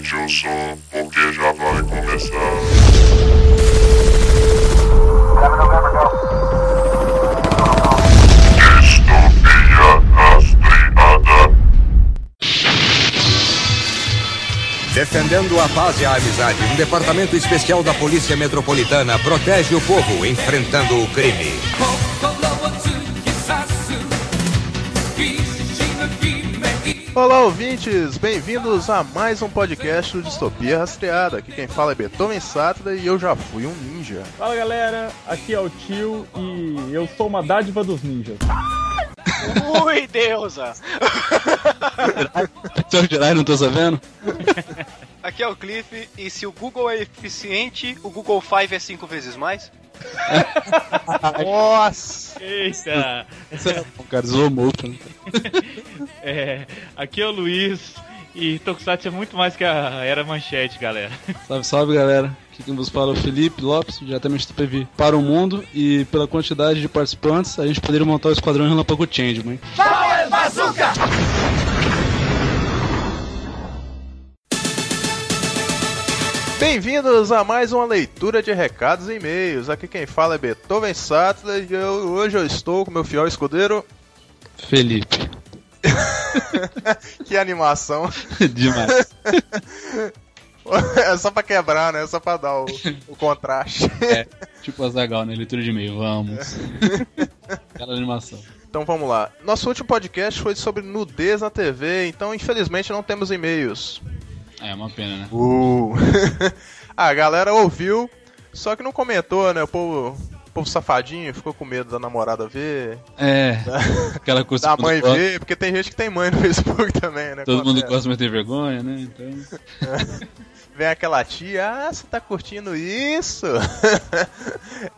aumente o som, porque já vai começar. Rastreada. Defendendo a paz e a amizade, um departamento especial da Polícia Metropolitana protege o povo enfrentando o crime. Olá, ouvintes! Bem-vindos a mais um podcast do Distopia Rastreada. Aqui quem fala é Beethoven Sattler e eu já fui um ninja. Fala galera, aqui é o tio e eu sou uma dádiva dos ninjas. Ui, deusa! Sou Jedi, não tô sabendo? Aqui é o Cliff e se o Google é eficiente, o Google Five é cinco vezes mais? Nossa! Eita! O cara zoou muito, né? É, aqui é o Luiz e Tokusatsu é muito mais que a Era Manchete, galera. Salve, salve, galera. Aqui quem vos fala é o Felipe Lopes, diretamente do PV para o mundo. E pela quantidade de participantes, a gente poderia montar o Esquadrão Relâmpago Changeman. hein? Bem-vindos a mais uma leitura de recados e e-mails. Aqui quem fala é Beethoven Sattler e eu- hoje eu estou com meu fiel escudeiro. Felipe. que animação! Demais. é só pra quebrar, né? É só pra dar o, o contraste. É, tipo a Zagal, né? Leitura de e-mail, vamos. Aquela animação. Então vamos lá. Nosso último podcast foi sobre nudez na TV, então infelizmente não temos e-mails. É, uma pena, né? Uh. a galera ouviu, só que não comentou, né? O povo, o povo safadinho ficou com medo da namorada ver, É, aquela coisa da mãe ver, porque tem gente que tem mãe no Facebook também, né? Todo mundo gosta, mas tem vergonha, né? Então. Vem aquela tia, ah, você tá curtindo isso?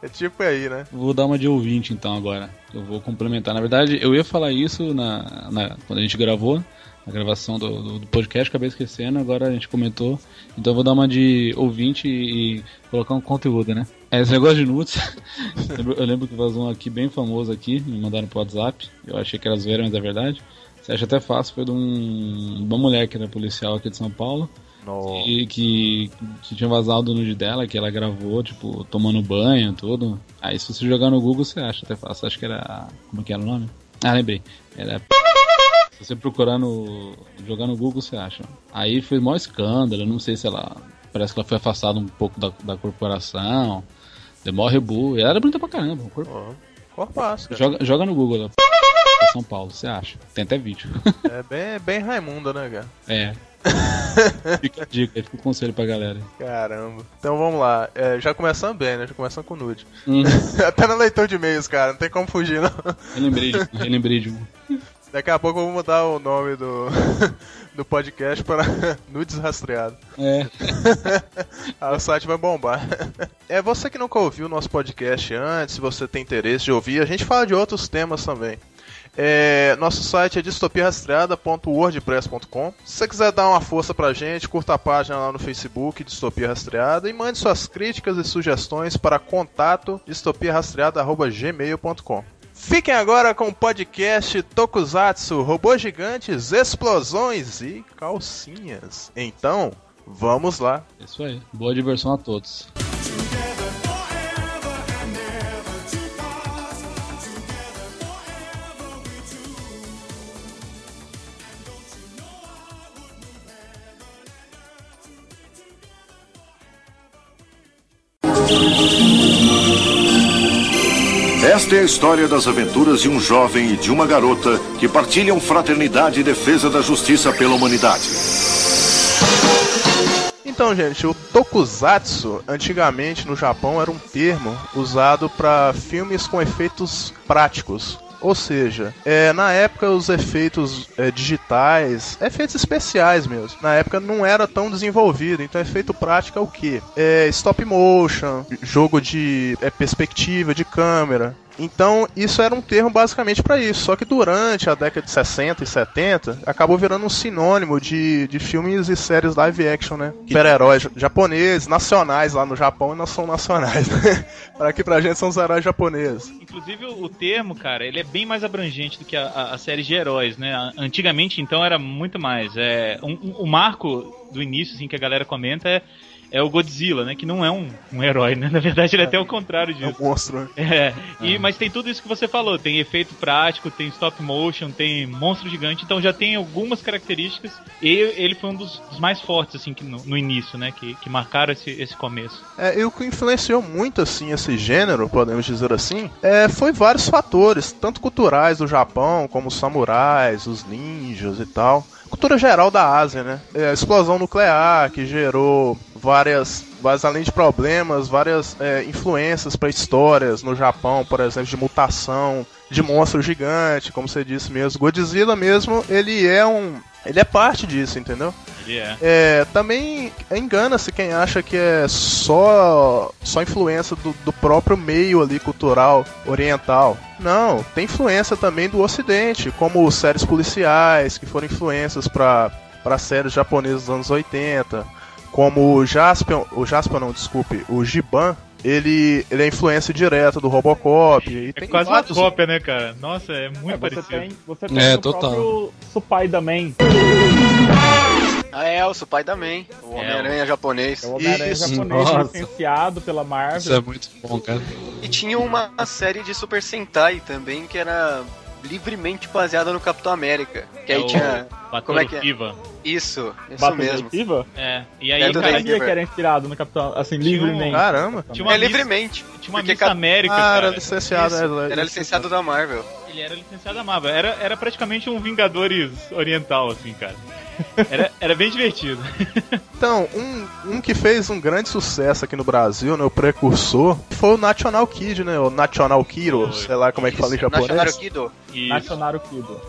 é tipo aí, né? Vou dar uma de ouvinte então agora. Eu vou complementar. Na verdade, eu ia falar isso na, na- quando a gente gravou, na gravação do, do- do podcast, acabei esquecendo, agora a gente comentou. Então eu vou dar uma de ouvinte e, e colocar um conteúdo, né? É, esse negócio de nudes. eu lembro- que vazou um aqui bem famoso aqui, me mandaram pro WhatsApp. Eu achei que era zoeira, mas é verdade. Você acha até fácil, foi de um, uma mulher que era policial aqui de São Paulo. No... E que, que tinha vazado o nude dela, que ela gravou, tipo, tomando banho, tudo. Aí se você jogar no Google, você acha até fácil. Acho que era. Como que era o nome? Ah, lembrei. Era. Se você procurar no. jogar no Google, você acha. Aí foi maior escândalo, não sei se ela. Parece que ela foi afastada um pouco da, da corporação. Deu maior rebu. Ela era bonita pra caramba. o corpo- Ó, Corpaço, cara. Joga, joga no Google lá. São Paulo, você acha. Tem até vídeo. É bem, bem Raimunda, né, cara? É. Fica a dica, fica o conselho pra galera. Caramba. Então vamos lá. É, já começando bem, né? Já começando com nude. Hum, Até na leitura de e-mails, cara. Não tem como fugir, não. de um, relembrei de. Daqui a pouco eu vou mudar o nome do, do podcast para Nudes Rastreado. É. Aí o site vai bombar. É você que nunca ouviu o nosso podcast antes, se você tem interesse de ouvir, a gente fala de outros temas também. É, nosso site é distopiarastreada.wordpress.com. Se você quiser dar uma força pra gente, curta a página lá no Facebook, Distopia Rastreada, e mande suas críticas e sugestões para contato distopiarastreada.gmail.com. Fiquem agora com o podcast Tokusatsu, robôs gigantes, explosões e calcinhas. Então, vamos lá. Isso aí. Boa diversão a todos. Esta é a história das aventuras de um jovem e de uma garota que partilham fraternidade e defesa da justiça pela humanidade. Então, gente, o tokusatsu antigamente no Japão era um termo usado para filmes com efeitos práticos. Ou seja, é, na época os efeitos é, digitais, efeitos especiais mesmo, na época não era tão desenvolvido. Então, efeito prático é o que? É stop motion, jogo de é, perspectiva de câmera. Então, isso era um termo basicamente para isso. Só que durante a década de 60 e 70, acabou virando um sinônimo de, de filmes e séries live action, né? Super-heróis japoneses, nacionais lá no Japão e não são nacionais. né? Para aqui pra gente são os heróis japoneses. Inclusive o termo, cara, ele é bem mais abrangente do que a, a, a série de heróis, né? Antigamente, então, era muito mais. É, um- um- o marco do início, assim, que a galera comenta é, é o Godzilla, né? Que não é um, um herói, né? Na verdade, ele é até o contrário É um disso. monstro, né? É, e, mas tem tudo isso que você falou, tem efeito prático, tem stop motion, tem monstro gigante, então já tem algumas características. E ele foi um dos, dos mais fortes, assim, que no, no início, né? Que, que marcaram esse, esse começo. É, e o que influenciou muito assim esse gênero, podemos dizer assim, é, foi vários fatores, tanto culturais do Japão, como os samurais, os ninjas e tal. Cultura geral da Ásia, né? É, a explosão nuclear que gerou várias, várias além de problemas, várias é, influências para histórias no Japão, por exemplo, de mutação, de monstro gigante, como você disse mesmo. Godzilla mesmo, ele é um, ele é parte disso, entendeu? Ele é. É, também engana-se quem acha que é só só influência do, do próprio meio ali cultural oriental. Não, tem influência também do ocidente, como séries policiais que foram influências para para séries japonesas dos anos 80, como o Jaspion, o Jaspion não, desculpe, o Giban, ele, ele é influência direta do Robocop e É tem quase vários uma cópia, né, cara? Nossa, é muito É, você parecido. tem, você tem É, o total. próprio Spider-Man, Ah, é, o Supai também. O Homem-Aranha japonês. é o Homem-Aranha japonês nossa. licenciado pela Marvel. Isso é muito bom, cara. E tinha uma série de Super Sentai também que era livremente baseada no Capitão América. Que É aí o tinha. Batalha como é que é? Viva. Isso, isso mesmo. Viva? É, e aí, É cara, sabia que era inspirado no Capitão, assim, Tinha um- livremente. Caramba. tinha uma É livremente. tinha uma Miss cada- América, Ah, era cara. licenciado, Isso, é, Era licenciado da Marvel. Ele era licenciado da Marvel. Era, era praticamente um Vingadores oriental, assim, cara. Era, era bem divertido. Então, um, um que fez um grande sucesso aqui no Brasil, né, o precursor, foi o National Kid, né, o National Kiro, Foi. sei lá como é que fala em National japonês. Kido. E Nacional Kido.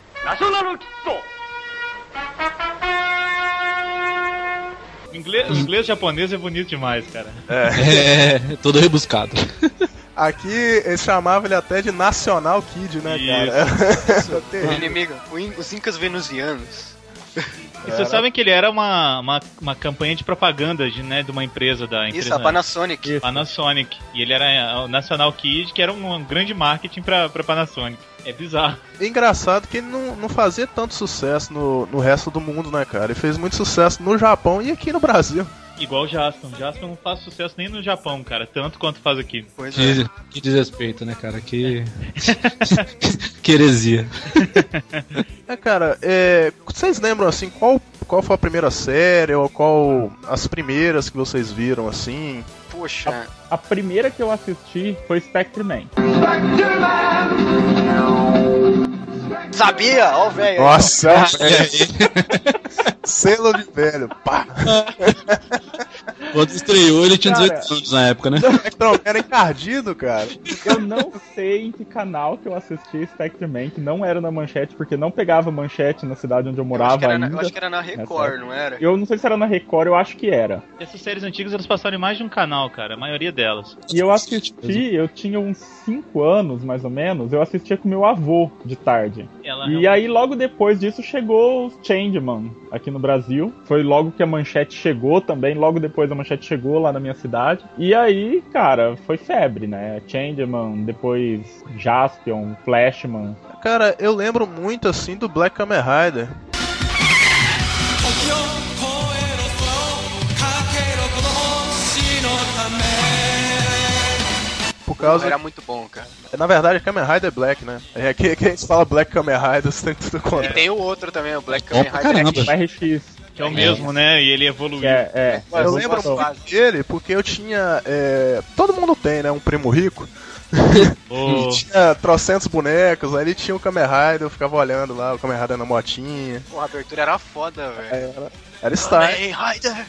o inglês, o inglês japonês é bonito demais, cara. É, todo rebuscado. Aqui eles chamavam ele até de National Kid, né, Isso. cara? Era O terrível. inimigo. o in- Os Incas Venusianos. E vocês sabem que ele era uma, uma, uma campanha de propaganda de, né, de uma empresa da empresa Isso, a Panasonic. Panasonic. E ele era o National Kid, que era um, grande marketing pra, pra Panasonic. É bizarro. É engraçado que ele não, não fazia tanto sucesso no, no resto do mundo, né, cara? Ele fez muito sucesso no Japão e aqui no Brasil. Igual o Jaspion. O Jaspion não faz sucesso nem no Japão, cara. Tanto quanto faz aqui. Pois é. Que, que desrespeito, né, cara? Que. que heresia. É, cara, é, vocês lembram, assim, qual, qual foi a primeira série ou qual as primeiras que vocês viram, assim? Poxa. A primeira que eu assisti foi Spectre Man. Sabia? Ó, o velho. aí. Nossa, selo de velho, pá. Quando estreou, ele tinha Cara. 18 anos na época, né? Spectrum era encardido, cara. Eu não sei em que canal que eu assisti Spectre Man, que não era na manchete, porque não pegava manchete na cidade onde eu Eu acho, morava que era na, ainda. eu acho que era na Record, não era? Eu não sei se era na Record, eu acho que era. Essas séries antigas elas passaram em mais de um canal, cara. A maioria delas. E eu assisti, eu tinha uns 5 anos, mais ou menos, eu assistia com meu avô de tarde. Ela E aí, logo depois disso, chegou o Changeman aqui no Brasil. Foi logo que a manchete chegou também, logo depois a manchete chegou lá na minha cidade. E aí, cara, foi febre, né? Changeman, depois Jaspion, Flashman. Cara, eu lembro muito, assim, do Black Kamen Rider. Por causa. Era muito bom, cara. Na verdade, é Kamen Rider Black, né? É aqui que a gente fala Black Kamen Rider, você tem tudo E tem o outro também, o Black Kamen Rider. RX. Que é o mesmo, né? E ele evoluiu. É, é. Mas Eu lembro muito dele porque eu tinha. é, Todo mundo tem, né? Um primo rico. Ô, Tinha trocentos bonecos, aí ele tinha o Kamen Rider, eu ficava olhando lá, o Kamen Rider na motinha. Pô, a abertura era foda, velho. Era, era style. Kamen Rider!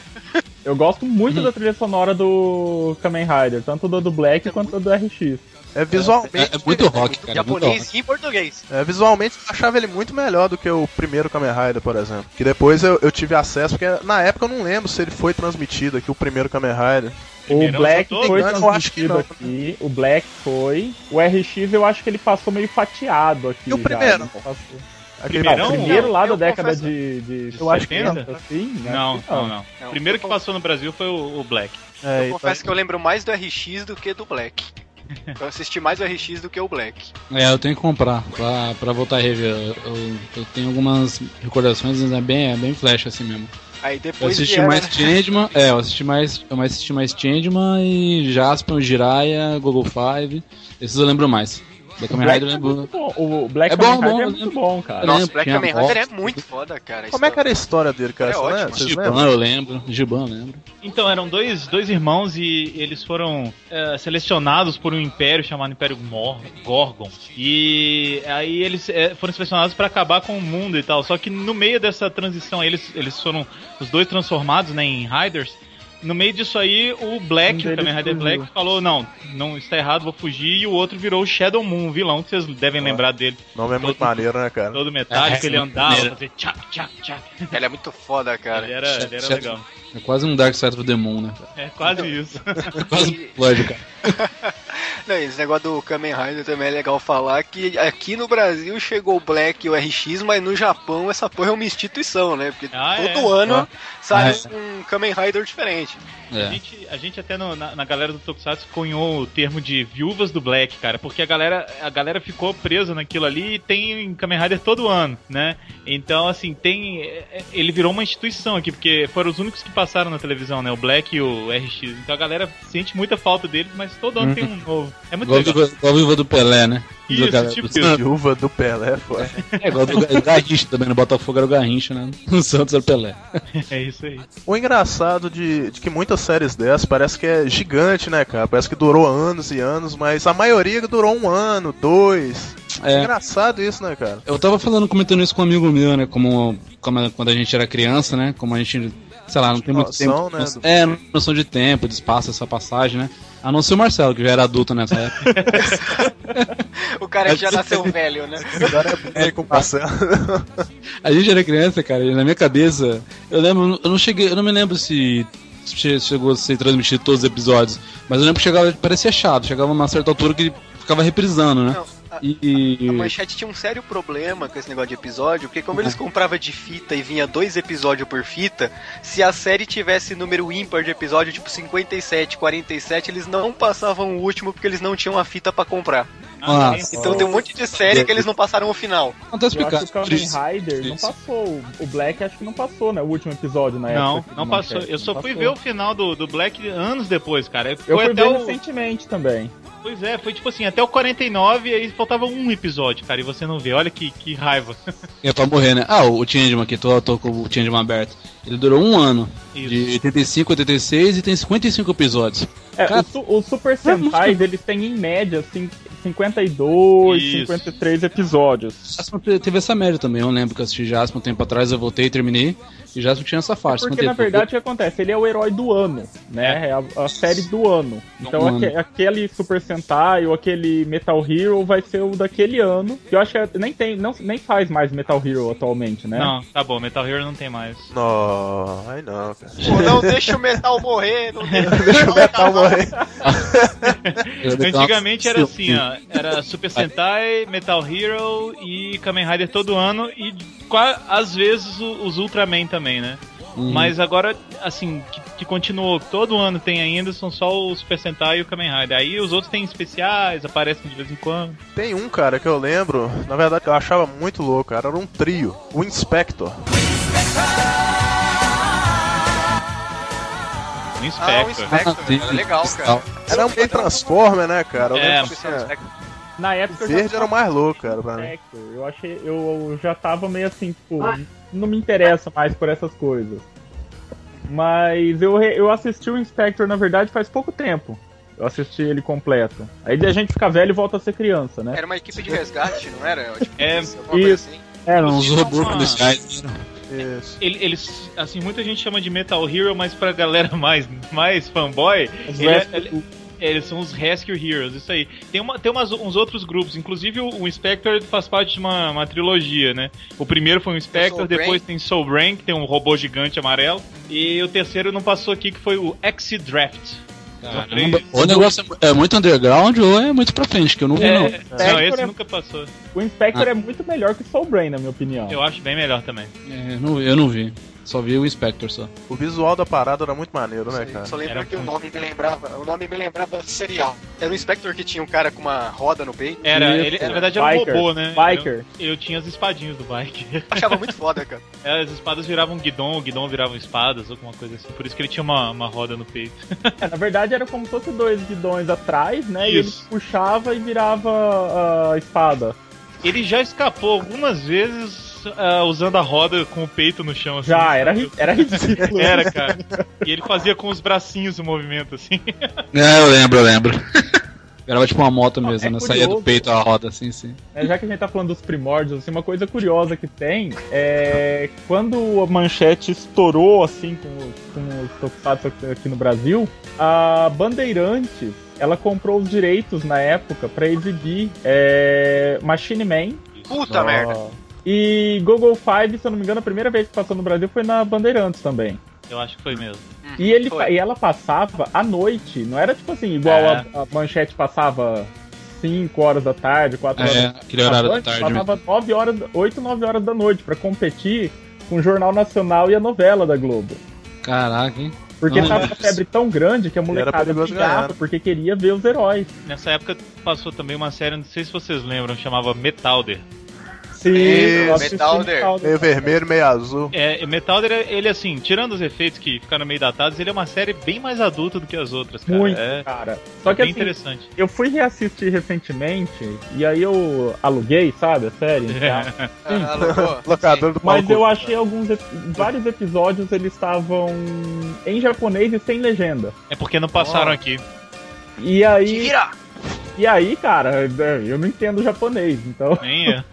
Eu gosto muito da trilha sonora do Kamen Rider, tanto do do Black quanto do RX. É visualmente. É, é muito rock, cara. é muito Japonês e português. É, visualmente eu achava ele muito melhor do que o primeiro Kamen Rider, por exemplo. Que depois eu, eu tive acesso, porque na época eu não lembro se ele foi transmitido aqui, o primeiro Kamen Rider. O Black foi Eu acho que transmitido aqui, o Black foi. O RX eu acho que ele passou meio fatiado aqui. E o já, primeiro? né? Aquele Primeirão? Não, o primeiro lá da década confesso- de, de Eu acho que 70, assim, né? Não, não, não. Não, O primeiro que passou no Brasil foi o, o Black. É, Eu então- confesso que eu lembro mais do RX do que do Black. Eu assisti mais o RX do que o Black. É, eu tenho que comprar pra, pra voltar a rever. Eu, eu- eu tenho algumas recordações, mas é bem, é bem flash assim mesmo. Aí Eu depois assisti vieram- mais Changeman, é, eu assisti mais, eu mais assisti mais Changeman e Jaspion, Jiraiya, Google Five. Esses eu lembro mais. O Kamen Black Rider é bom. O Black É Kamen bom, é muito bom, cara. Nossa, lembro, Black Kamen. Rider é muito foda, cara. Como é que era a história dele, cara? É ótimo. Giban lembram? eu lembro, Giban eu lembro. Então, eram dois, dois irmãos e eles foram eh, selecionados por um império chamado Império Mor Gorgon. E aí eles eh, foram selecionados para acabar com o mundo e tal. Só que no meio dessa transição, eles, eles foram os dois transformados né, em Riders. No meio disso aí, o Black, Um o Kamen Rider. Black, falou: Não, não está errado, vou fugir. E o outro virou o Shadow Moon, um vilão que vocês devem lembrar dele. O nome é muito maneiro, né, cara? Todo metálico, É, ele é andava, fazia tchac, tchac, tchac. Ele é muito foda, cara. Ele era, ele era legal. É quase um Dark Side of the Moon, né? É quase isso. É quase um cara. Não, esse negócio do Kamen Rider também é legal falar que aqui no Brasil chegou o Black e o RX, mas no Japão essa porra é uma instituição, né? Porque Ah, todo é? ano Ah. sai Ah, um Kamen Rider diferente. A É. gente, a gente até no- na, na galera do Tokusatsu cunhou o termo de viúvas do Black, cara, porque a galera, a galera ficou presa naquilo ali e tem Kamen Rider todo ano, né? Então, assim, tem. é, é, Ele virou uma instituição aqui, porque foram os únicos que passaram na televisão, né? O Black e o RX. Então a galera sente muita falta deles, mas todo ano tem um novo. É muito Igual, legal. igual a viúva do Pelé, né? Isso, Do tipo do- isso. Viúva do Pelé, pô. É igual do Ga- Garrincha também, no Botafogo era o Garrincha, né? No Santos era o Pelé. É isso aí. O engraçado de, de que muitas séries dessas parece que é gigante, né, cara? Parece que durou anos e anos, mas a maioria durou um ano, dois. É engraçado isso, né, cara? Eu tava falando, comentando isso com um amigo meu, né? Como, como quando a gente era criança, né? Como a gente, sei lá, não tem muito Noção, tempo. né, noção- do- É, noção de tempo, de espaço, essa passagem, né? A não ser o Marcelo, que já era adulto nessa época. O cara já nasceu velho, né? Agora é com Marcelo. a gente era criança, cara, e na minha cabeça, eu lembro, eu não cheguei, eu não me lembro se chegou a ser transmitido todos os episódios, mas eu lembro que chegava, parecia chato, chegava uma certa altura que ficava reprisando, né? Não, E, a manchete tinha um sério problema com esse negócio de episódio, porque como eles compravam de fita e vinha dois episódios por fita, se a série tivesse número ímpar de episódio, tipo 57, 47, eles não passavam o último porque eles não tinham a fita pra comprar. Ah, Então tem um monte de série que eles não passaram o final. não tá Eu acho que o Kamen Rider não passou. O Black acho que não passou, né? O último episódio na Não, época. não do passou. Manchete, Eu só não fui passou. ver o final do, do Black anos depois, cara. Eu Foi fui até ver o. recentemente também. Pois é, foi tipo assim, até o 49 e aí faltava um episódio, cara, e você não vê. Olha que, que raiva. É pra morrer, né? Ah, o Changeman aqui, tô, tô com o Changeman aberto. Ele durou um ano. Isso. De 85 a 86 e tem 55 episódios. É, Cara, o, o Super Sentai, eles têm em média assim, 52, Isso. 53 episódios. Te- teve essa média também. Eu lembro que eu assisti Jasper um tempo atrás, eu voltei e terminei. E Jasper tinha essa faixa. Porque na verdade o que acontece? Ele é o herói do ano, né? É a, a série do ano. Então Um aque- ano. aquele Super Sentai ou aquele Metal Hero vai ser o daquele ano. Que eu acho que nem tem, não, nem faz mais Metal Hero atualmente, né? Não, tá bom, Metal Hero não tem mais. Não, aí não, cara. Pô, não deixa o metal morrer, não deixa, Deixa o metal morrer. Antigamente era assim, ó. Era Super Sentai, Metal Hero e Kamen Rider todo ano e às vezes os Ultraman também, né? Uhum. Mas agora, assim, que, que continuou, todo ano tem ainda, são só o Super Sentai e o Kamen Rider. Aí os outros têm especiais, aparecem de vez em quando. Tem um, cara, que eu lembro, na verdade, que eu achava muito louco, cara. Era um trio. O Inspector. No Ah, o Inspector. Inspector, sim, era legal, cara. Era um Transformer, né, cara? Eu É, lembro que tinha- Na época eu verde já era o mais louco, cara, pra mim. Eu achei. Eu já tava meio assim, tipo, não me interessa mais por essas coisas. Mas eu, eu assisti o Inspector, na verdade, faz pouco tempo. Eu assisti ele completo. Aí a gente fica velho e volta a ser criança, né? Era uma equipe de resgate, não era? Tipo, É, alguma coisa isso. assim. Eram uns robôs policiais. Isso. ele- eles, assim, muita gente chama de Metal Hero, mas pra galera mais, mais fanboy, Os ele é- eles são os Rescue Heroes, isso aí. Tem, uma, tem umas, uns outros grupos, inclusive o, o Inspector faz parte de uma, uma trilogia, né? O primeiro foi o Inspector, depois Brain. tem Soul Brain, que tem um robô gigante amarelo, e o terceiro não passou aqui, que foi o X-Draft. Caramba, o negócio é é muito underground ou é muito pra frente, que eu não vi, É, não. não, esse é- nunca passou. O Inspector é muito melhor que o Soul Brain, na minha opinião. Eu acho bem melhor também. É, não- eu não vi. Só vi o Inspector só. O visual da parada era muito maneiro, né, cara? Só lembro Era que o muito. nome me lembrava. O nome me lembrava serial. Era o Inspector que tinha um cara com uma roda no peito. Era, Isso. ele, na verdade era um Biker, robô, né? biker. Eu, eu tinha as espadinhas do bike. Achava muito foda, cara. É, As espadas viravam guidon, o guidon viravam espadas, alguma coisa assim. Por isso que ele tinha uma, uma roda no peito. É, na verdade era como se fosse dois guidões atrás, né? E ele Isso. puxava e virava a espada. Ele já escapou algumas vezes ah, usando a roda com o peito no chão, assim. Já, era, ri- era ridículo. Era, cara. E ele fazia com os bracinhos o movimento, assim. É, eu lembro, eu lembro. Era tipo uma moto mesmo, é né? Saía do peito a roda, assim, sim. É, já que a gente tá falando dos primórdios, assim, uma coisa curiosa que tem é quando a manchete estourou assim com, os- com os tokusatsu aqui- no Brasil, a Bandeirantes ela comprou os direitos na época pra exibir é, Machine Man Puta merda. E Google Five, se eu não me engano, a primeira vez que passou no Brasil foi na Bandeirantes também. Eu acho que foi mesmo. E, ele, Foi. e ela passava à noite, não era tipo assim, igual É. a, a manchete passava 5 horas da tarde, 4 horas É, da aquele horário da tarde. Passava 9 horas, 8, 9 horas da noite pra competir com o Jornal Nacional e a novela da Globo. Caraca, hein? Porque Nossa. tava uma febre tão grande que a molecada brigava ganhar. porque queria ver os heróis. Nessa época passou também uma série, não sei se vocês lembram, chamava Metalder. Sim, assisti Metalder. Meio vermelho, meio azul. É, Metalder, ele assim, tirando os efeitos que ficaram meio datados, ele é uma série bem mais adulta do que as outras, cara. Muito, É, cara. Só que bem assim, interessante. eu fui reassistir recentemente e aí eu aluguei, sabe, a série. É. Ah? Locador do Mas eu achei alguns ep- vários episódios eles estavam em japonês e sem legenda. É porque não passaram Oh. aqui. E aí, vira! E aí, cara, eu não entendo japonês, então Nem é.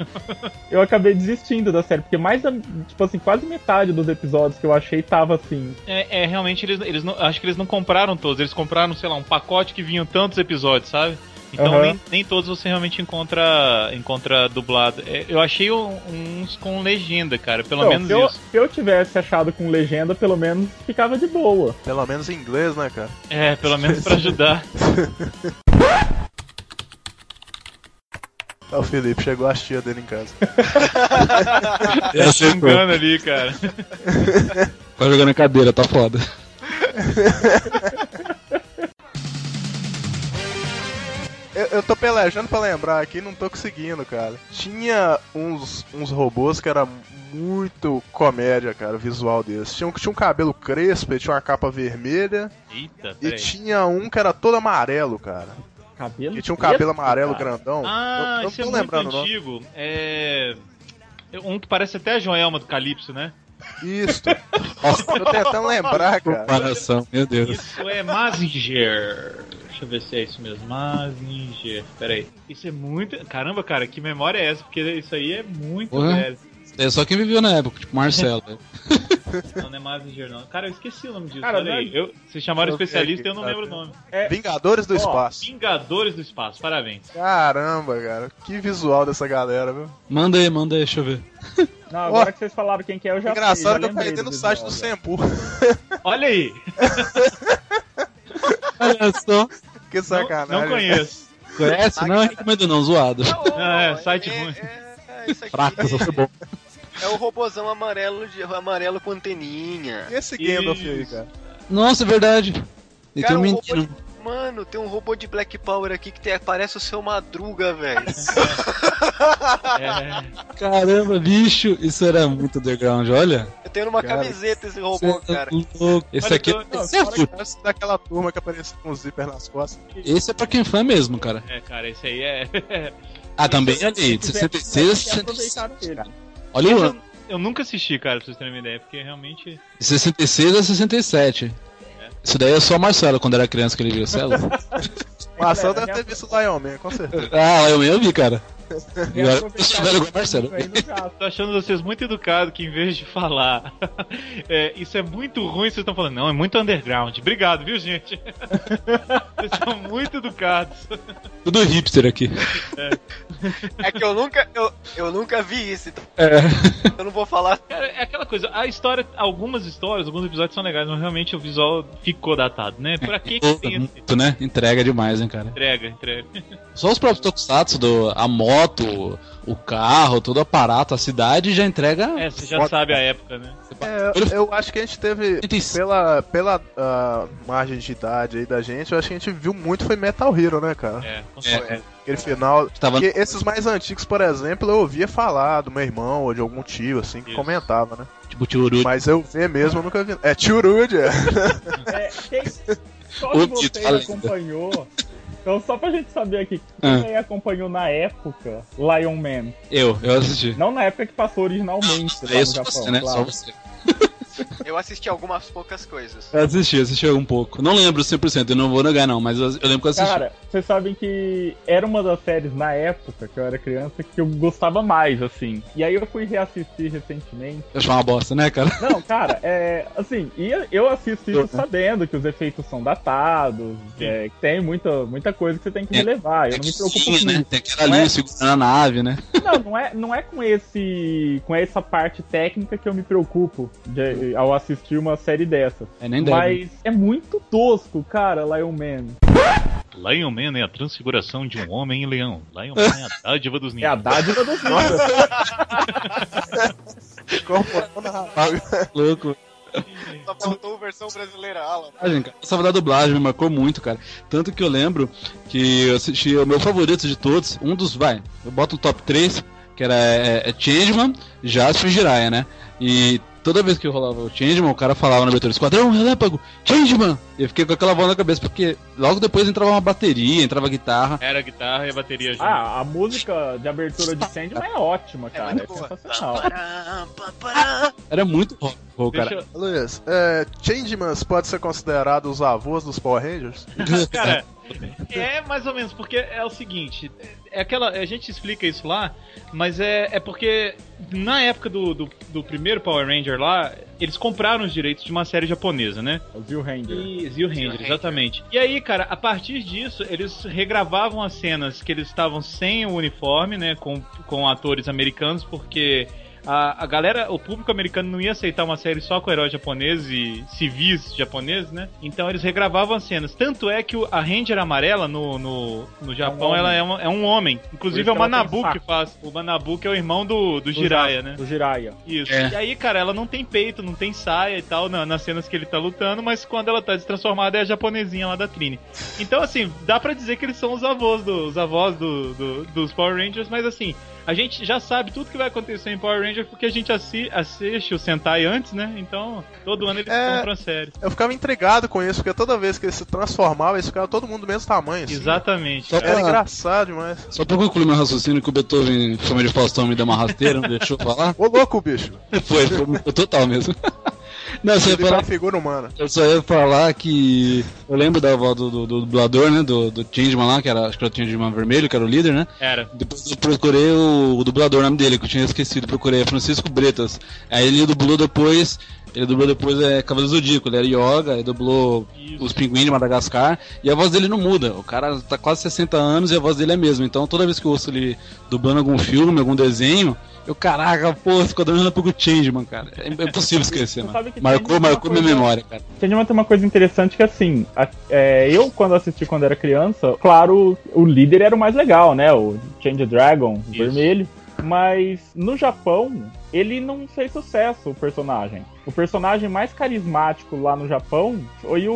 eu acabei desistindo da série, porque mais da, tipo assim, quase metade dos episódios que eu achei tava assim. É, é, realmente eles, eles não, acho que eles não compraram todos, eles compraram, sei lá, um pacote que vinham tantos episódios, sabe? Então Aham. nem, nem todos você realmente encontra encontra dublado. É, eu achei uns com legenda, cara, pelo Então, menos se, eu, isso. se eu tivesse achado com legenda, pelo menos ficava de boa. Pelo menos em inglês, né, cara? É, pelo menos pra ajudar. Ó, o Felipe chegou a tia dele em casa. É, Engano ali, cara. Tá jogando a cadeira, tá foda. Eu, eu tô pelejando pra lembrar aqui, não tô conseguindo, cara. Tinha uns, uns robôs que era muito comédia, cara, o visual deles. Tinha um que tinha um cabelo crespo, e tinha uma capa vermelha. Eita, E tinha um que era todo amarelo, cara. Cabelo. Que tinha um preto, cabelo amarelo cara. grandão. Ah, eu, eu isso é não muito lembrando, não. antigo. É. Um que parece até a Joelma do Calypso, né? Isso. tô tentando lembrar, cara. Comparação, meu Deus. Isso é Mazinger. Deixa eu ver se é isso mesmo. Mazinger. Pera aí. Isso é muito. Caramba, cara, que memória é essa? Porque isso aí é muito velho. É só quem viveu na época, tipo Marcelo. Não, não é Mazinger, não. Cara, eu esqueci o nome disso. Cara, Olha aí. não é- Eu, vocês chamaram Eu especialista e eu não tá lembro o nome. Vingadores do Ó, Espaço. Vingadores do Espaço, parabéns. Caramba, cara. Que visual dessa galera, viu? Manda aí, manda aí, deixa eu ver. Não, agora que vocês falaram quem que é, eu já Engraçado sei, já que eu do visual, site do. Sempu. Olha aí. Olha só. Que Não, sacanagem. não conheço. Conhece? Não, recomendo não, zoado. Ah, é, site ruim. É, é, isso aqui Fraco, só foi bom. É o robozão amarelo, de, amarelo com anteninha. E esse Gandalf aí, cara? Nossa, é verdade. E Cara, tem um um robô menino. de... Mano, tem um robô de Black Power aqui que tem, parece o seu Madruga, velho. É, Caramba, bicho, isso era muito underground, olha. Eu tenho numa Cara, camiseta esse robô, é cara. louco. Esse Olha, aqui tô- esse é. Parece daquela turma que aparecia com o zíper nas costas. esse é pra quem é fã mesmo, cara. é, cara, esse aí é. Ah, também ali, de Se 66 a tivesse, 66. Olha o ano. eu, eu nunca assisti, cara, pra vocês terem uma ideia, porque realmente. De 66 a 67. Isso daí é só Marcelo quando era criança que ele viu, cê é louco. Marcel deve ter visto o Man, com certeza. Ah, eu, eu vi, cara. E agora eu sou velho igual o Marcelo. Tô achando vocês muito educados que em vez de falar é, isso é muito ruim, vocês estão falando, não, é muito underground. Obrigado, viu, gente? Vocês são muito educados. Tudo hipster aqui. É que eu nunca, eu, eu nunca vi isso, então É. eu não vou falar. Cara, é aquela coisa, a história, algumas histórias, alguns episódios são legais, mas realmente o visual ficou datado, né? Pra que que tem esse Muito, né? Entrega demais, hein, cara. entrega, entrega? Só os próprios Tokusatsu, do, a moto, o carro, todo o aparato, a cidade já entrega. É, você já foda. sabe a época, né? É, eu, eu acho que a gente teve, pela, pela ah, margem de idade aí da gente, eu acho que a gente viu muito foi Metal Hero, né, cara? É, com É, certeza. Aquele final. Tava- Porque esses mais antigos, por exemplo, eu ouvia falar do meu irmão ou de algum tio, assim, que Isso. comentava, né? Tipo, Tchuru. Mas eu ver mesmo, eu nunca vi. É Churude, é. É, quem, só O de você acompanhou. Então, só pra gente saber aqui, Ah. quem aí acompanhou na época Lion Man? Eu, eu assisti. Não na época que passou originalmente lá É no Japão, você, né? claro. Só você. Eu assisti algumas poucas coisas. Eu assisti, assisti um pouco. Não lembro 100%, eu não vou negar não, mas eu, eu lembro que eu assisti. Cara, vocês sabem que era uma das séries na época que eu era criança que eu gostava mais, assim. E aí eu fui reassistir recentemente. Eu achava uma bosta, né, cara? Não, cara, é. Assim, e eu assisto isso sabendo que os efeitos são datados, é, que tem muita, muita coisa que você tem que É, relevar. Eu não me preocupo com Tinha, né? isso. Tem aquela Não linha é? segurando a nave, né? Não, não é, não é com esse. com essa parte técnica que eu me preocupo de- ao assistir uma série dessa. É, nem deve. Mas é muito tosco, cara, Lion Man. Lion Man é a transfiguração de um homem em leão. Lion Man é a dádiva dos É a ninjas. dádiva dos ninjas. Corporando rapaz. Louco. Só faltou a versão brasileira, Alan. cara. Essa da dublagem me marcou muito, cara. Tanto que eu lembro que eu assisti o meu favorito de todos, um dos, vai, eu boto o top 3, que era é, é Changeman, Jasper e Jiraiya, né? E toda vez que eu rolava o Changeman, o cara falava na abertura, Esquadrão Relâmpago, Changeman! E eu fiquei com aquela voz na cabeça, porque logo depois entrava uma bateria, entrava guitarra. Era a guitarra e a bateria junto. Ah, a música de abertura de Sandman é ótima, cara. É, muito boa. sensacional. Era muito rock, cara. Deixa, Luiz, é, Changemans pode ser considerado os avós dos Power Rangers? Cara, é mais ou menos, porque é o seguinte, é aquela. A gente explica isso lá, mas é, é porque na época do, do, do primeiro Power Ranger lá, eles compraram os direitos de uma série japonesa, né? O Zil Ranger. E Zio Ranger. exatamente. E aí, cara, a partir disso, eles regravavam as cenas que eles estavam sem o uniforme, né? Com, com atores americanos, porque. A, a galera, o público americano não ia aceitar uma série só com heróis japoneses e civis japoneses, né? Então eles regravavam as cenas. Tanto é que o- a Ranger amarela no, no, no Japão, homem. ela é, uma- é um homem. Inclusive é o Manabu que faz. O Manabu que é o irmão do, do Jiraiya, né? Do Jiraiya. Isso. É. E aí, cara, ela não tem peito, não tem saia e tal na- nas cenas que ele tá lutando, mas quando ela tá destransformada é a japonesinha lá da Trini. Então, assim, dá pra dizer que eles são os avós, do, os avós do, do- dos Power Rangers, mas assim, a gente já sabe tudo que vai acontecer em Power Rangers porque a gente assi- assiste o Sentai antes, né? Então, todo ano eles É. compram a série. Eu ficava intrigado com isso, porque toda vez que eles se transformavam, eles ficavam todo mundo do mesmo tamanho. assim. Exatamente. Só cara. Era pra- engraçado demais. Só pra concluir meu raciocínio que o Beethoven, fama de Faustão, me deu uma rasteira, não deixou eu falar. Ô louco, bicho. Foi, foi, foi total mesmo. Não, você falar uma figura humana. Eu só ia falar que. Eu lembro da avó do, do, do dublador, né? Do, do Changeman lá, que era, acho que era o Changeman vermelho, que era o líder, né? Era. Depois eu procurei o, o dublador, o nome dele, que eu tinha esquecido, procurei, é Francisco Bretas. Aí ele dublou depois. Ele dublou depois é Cavaleiro do Zodíaco, ele era Yoga, ele dublou Isso. os pinguins de Madagascar, e a voz dele não muda. O cara tá quase 60 anos e a voz dele é a mesma. Então toda vez que eu ouço ele dublando algum filme, algum desenho, eu, caraca, pô, ficou dando um pouco Changeman, cara. É é impossível esquecer, mano. Marcou, Changeman marcou minha coisa- memória, cara. Sandman tem uma coisa interessante que, assim, a- é, eu, quando assisti quando era criança, claro, o líder era o mais legal, né? O Change Dragon, Isso. vermelho. Mas no Japão, ele não fez sucesso, o personagem. O personagem mais carismático lá no Japão foi o,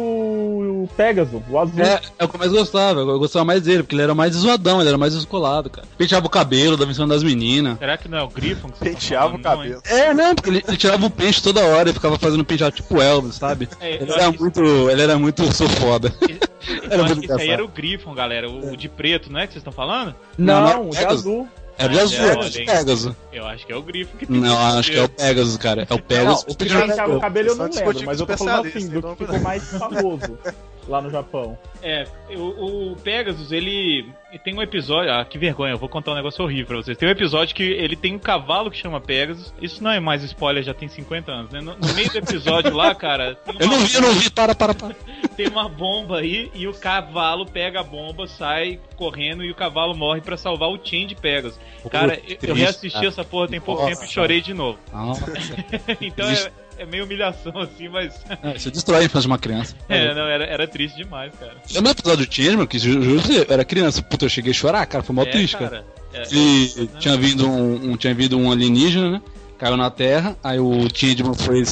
o Pegasus, o azul. É, é o que eu mais gostava, eu gostava mais dele, porque ele era mais zoadão, ele era mais descolado, cara. Penteava o cabelo, dava em cima das meninas. Será que não é o Griffon que você tá Penteava o falando, não, cabelo. É, não, porque ele, ele tirava o pente toda hora e ficava fazendo penteado tipo Elvis, sabe? É, Ele era que- muito. Ele era muito sou foda. Era muito isso aí era o Griffon, galera. O, o de preto, não é que vocês estão falando? não, não, o de azul. Era de Ah, azul, é, era olha, de hein? Pegasus. Eu acho que é o Griffon que tem Não, acho que é o Pegasus, cara. É o Não, Pegasus. o que penteava o cabelo eu não lembro, mas eu tô falando assim, do que ficou mais famoso. lá no Japão. É, o, o Pegasus, ele, ele tem um episódio. Ah, que vergonha, eu vou contar um negócio horrível pra vocês. Tem um episódio que ele tem um cavalo que chama Pegasus. Isso não é mais spoiler, já tem 50 anos, né? No, no meio do episódio lá, cara. Tem Eu uma- não vi, eu não vi, para, para, para. tem uma bomba aí e o cavalo pega a bomba, sai correndo e o cavalo morre pra salvar o Chain de Pegasus. Cara, eu, eu triste, reassisti cara. essa porra tem pouco Nossa. tempo e chorei de novo. Nossa, então é, é meio humilhação assim, mas. é, isso destrói a infância de uma criança. É, não, era, era triste demais, cara. Lembra do episódio do Changeman, que ju- juro eu era criança, puta, eu cheguei a chorar, cara, foi mó é, triste, cara. cara. É, E tinha vindo um, um- tinha vindo um alienígena, né? Caiu na Terra, aí o Changeman foi,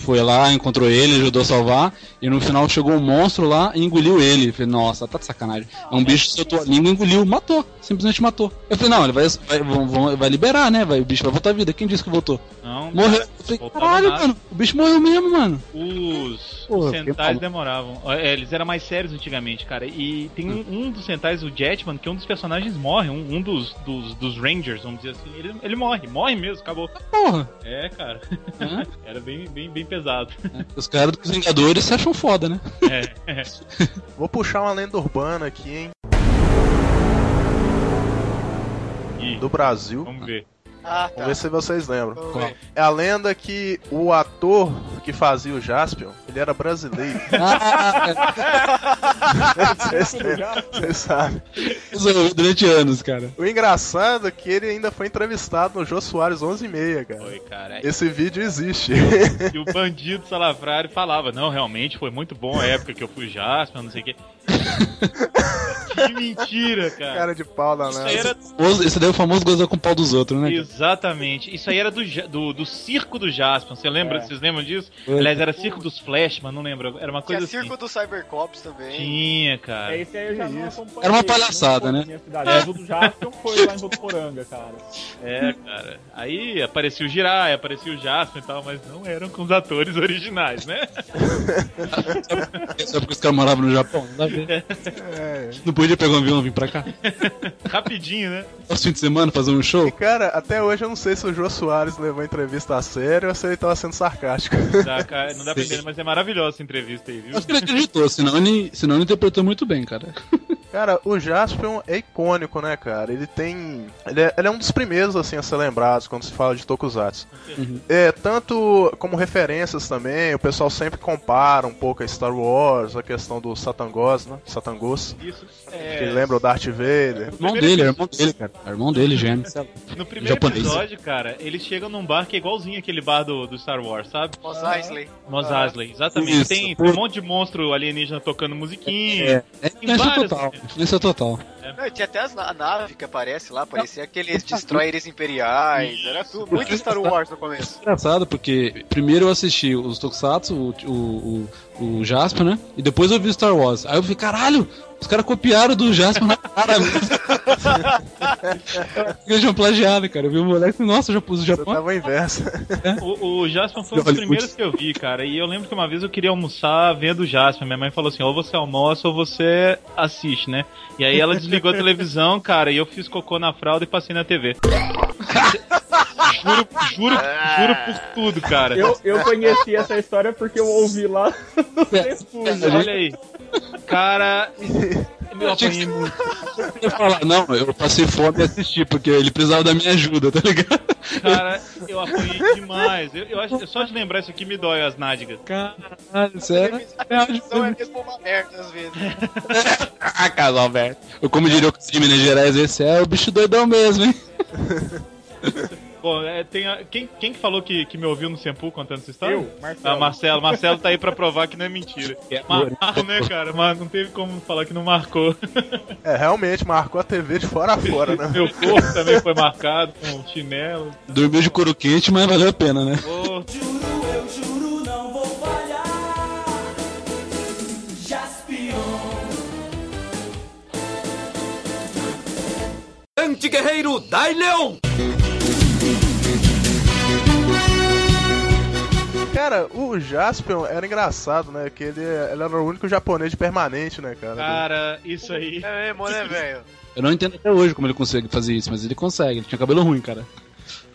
foi lá, encontrou ele, ajudou a salvar, e no final chegou um monstro lá e engoliu ele. Eu falei, nossa, tá de sacanagem. É um bicho que soltou a língua, engoliu, matou, simplesmente matou. Eu falei, não, ele vai, vai, vão- vão- vai liberar, né? Vai, o bicho vai voltar à vida. Quem disse que voltou? não, Morreu. Eu falei, caralho, nada. mano, o bicho morreu mesmo, mano. Os, que Sentais demoravam. É, eles eram mais sérios antigamente, cara. E tem um, um dos Sentais, o Jetman, que um dos personagens morre, um, um dos, dos, dos Rangers, vamos dizer assim. Ele, ele morre, morre mesmo, acabou. Porra. É, cara. Hã? Era bem, bem, bem pesado. Os caras dos Vingadores se acham foda, né? É, é. Vou puxar uma lenda urbana aqui, hein? Ih, Do Brasil. vamos ver. Ah, Vamos tá. ver se vocês lembram. Vamos. É a lenda que o ator que fazia o Jaspion, ele era brasileiro. Vocês lembram? Vocês sabem. Durante anos, cara. O engraçado é que ele ainda foi entrevistado no Jô Soares 11 e meia, cara. Foi, cara. Esse vídeo existe. E o bandido Salafrário falava, não, realmente foi muito bom a época que eu fui Jasper, não sei o quê. que mentira, cara. Cara de pau Isso aí danado. era Esse daí é o famoso gozar com o pau dos outros, né? Exatamente. Isso aí era do, do, do circo do Jasper. Você lembra? É. Vocês lembram disso? Foi. Aliás, era circo dos Flash, mas não lembro. Era uma Tinha coisa assim. circo do Cybercops também. Tinha, cara. É, esse aí eu já não isso? acompanhei. Era uma palhaçada, né? na minha cidade. Mas o do Jaspion foi lá em Votuporanga, cara. É, cara. Aí aparecia o Jirai, aparecia o Jasper e tal, mas não eram com os atores originais, né? Só porque os caras moravam no Japão, não dá a ver. É. Não podia pegar um avião e vir pra cá? Rapidinho, né? Nosso fim de semana fazer um E show? cara, até hoje eu não sei se o Jô Soares levou a entrevista a sério ou se ele tava sendo sarcástico. Dá, cara, não dá pra entender, mas é maravilhosa essa entrevista aí, viu? Acho que ele acreditou, senão ele, senão ele interpretou muito bem, cara. Cara, o Jaspion é icônico, né, cara? Ele tem. Ele é, ele é um dos primeiros, assim, a ser lembrados quando se fala de Tokusatsu. Uhum. É, tanto como referências também, o pessoal sempre compara um pouco a Star Wars, a questão do Satangos, né? Satangos. Isso. Que É, lembra o Darth Vader. Irmão dele, é episódio- irmão dele, cara. É irmão dele, gêmeo. no primeiro japonês. episódio, cara, eles chegam num bar que é igualzinho aquele bar do, do Star Wars, sabe? Mos Eisley. Mos Eisley, exatamente. Isso. Tem, tem um monte de monstro alienígena tocando musiquinha. É, é influência total. Influência total. Não, e tinha até as, na- a nave que aparece lá, parecia aqueles destroyers imperiais, era tudo. Muito Star Wars no começo. Engraçado, porque primeiro eu assisti os Tokusatsu, o, o, o, o Jasper, né? E depois eu vi Star Wars. Aí eu falei, caralho, os caras copiaram do Jasper na cara. Eles tinham plagiado, cara. Eu vi o moleque e falei, nossa, eu já pus o Japão. tava inversa. O, o Jasper foi um dos primeiros que eu vi, cara. E eu lembro que uma vez eu queria almoçar vendo o Jasper. Minha mãe falou assim: ou você almoça ou você assiste, né? E aí ela desligou a televisão, cara, e eu fiz cocô na fralda e passei na TV. juro, juro, juro por tudo, cara. Eu, eu conheci essa história porque eu ouvi lá no refúgio. Olha aí. Cara, eu apanhei muito. Eu ia falar, não, eu passei fome e assisti, porque ele precisava da minha ajuda, tá ligado? Cara, eu apanhei demais. Eu, eu acho só de lembrar isso aqui me dói as nádegas. Caralho, sério? A televisão é mesmo uma merda às vezes. Ah, casal Alberto. Eu, como diria o de Minas Gerais, esse é o bicho doidão mesmo, hein? Bom, é, tem a- quem, quem que falou que, que me ouviu no Sempu contando essa história? Eu, Marcelo. Ah, Marcelo. Marcelo tá aí pra provar que não é mentira. Marcou, né, cara? Mas não teve como falar que não marcou. É, realmente marcou a TV de fora a fora, né? Meu corpo também foi marcado com chinelo. Dormiu de couro quente, mas valeu a pena, né? Ô, Anti-guerreiro Dai Leon! Cara, o Jaspion era engraçado, né? Que ele, ele era o único japonês de permanente, né, cara? cara, isso aí. É mesmo, né, velho? Eu não entendo até hoje como ele consegue fazer isso, mas ele consegue. Ele tinha cabelo ruim, cara.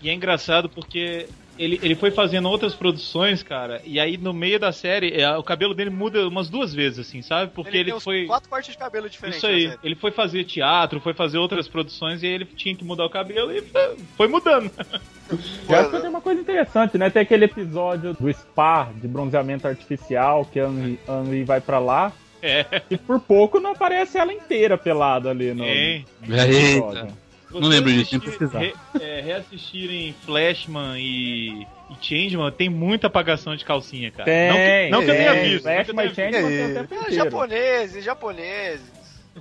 E é engraçado porque ele, ele foi fazendo outras produções, cara, e aí no meio da série, é, o cabelo dele muda umas duas vezes, assim, sabe? Porque ele, uns foi. quatro cortes de cabelo diferentes. Isso aí, na série. ele foi fazer teatro, foi fazer outras produções e aí ele tinha que mudar o cabelo e foi- mudando. Já tem uma coisa interessante, né? Tem aquele episódio do spa de bronzeamento artificial que a Henri, a Henri vai pra lá. É. E por pouco não aparece ela inteira pelada ali no, no Eita. episódio. Não lembro disso, tem assistir- pesquisar. re- é, reassistirem Flashman e, e Changeman, tem muita apagação de calcinha, cara. Tem, não que, não que eu tenha tem. visto. Flash não que eu tenha visto. tem o É, tempo Ah, inteiro. japoneses, japoneses.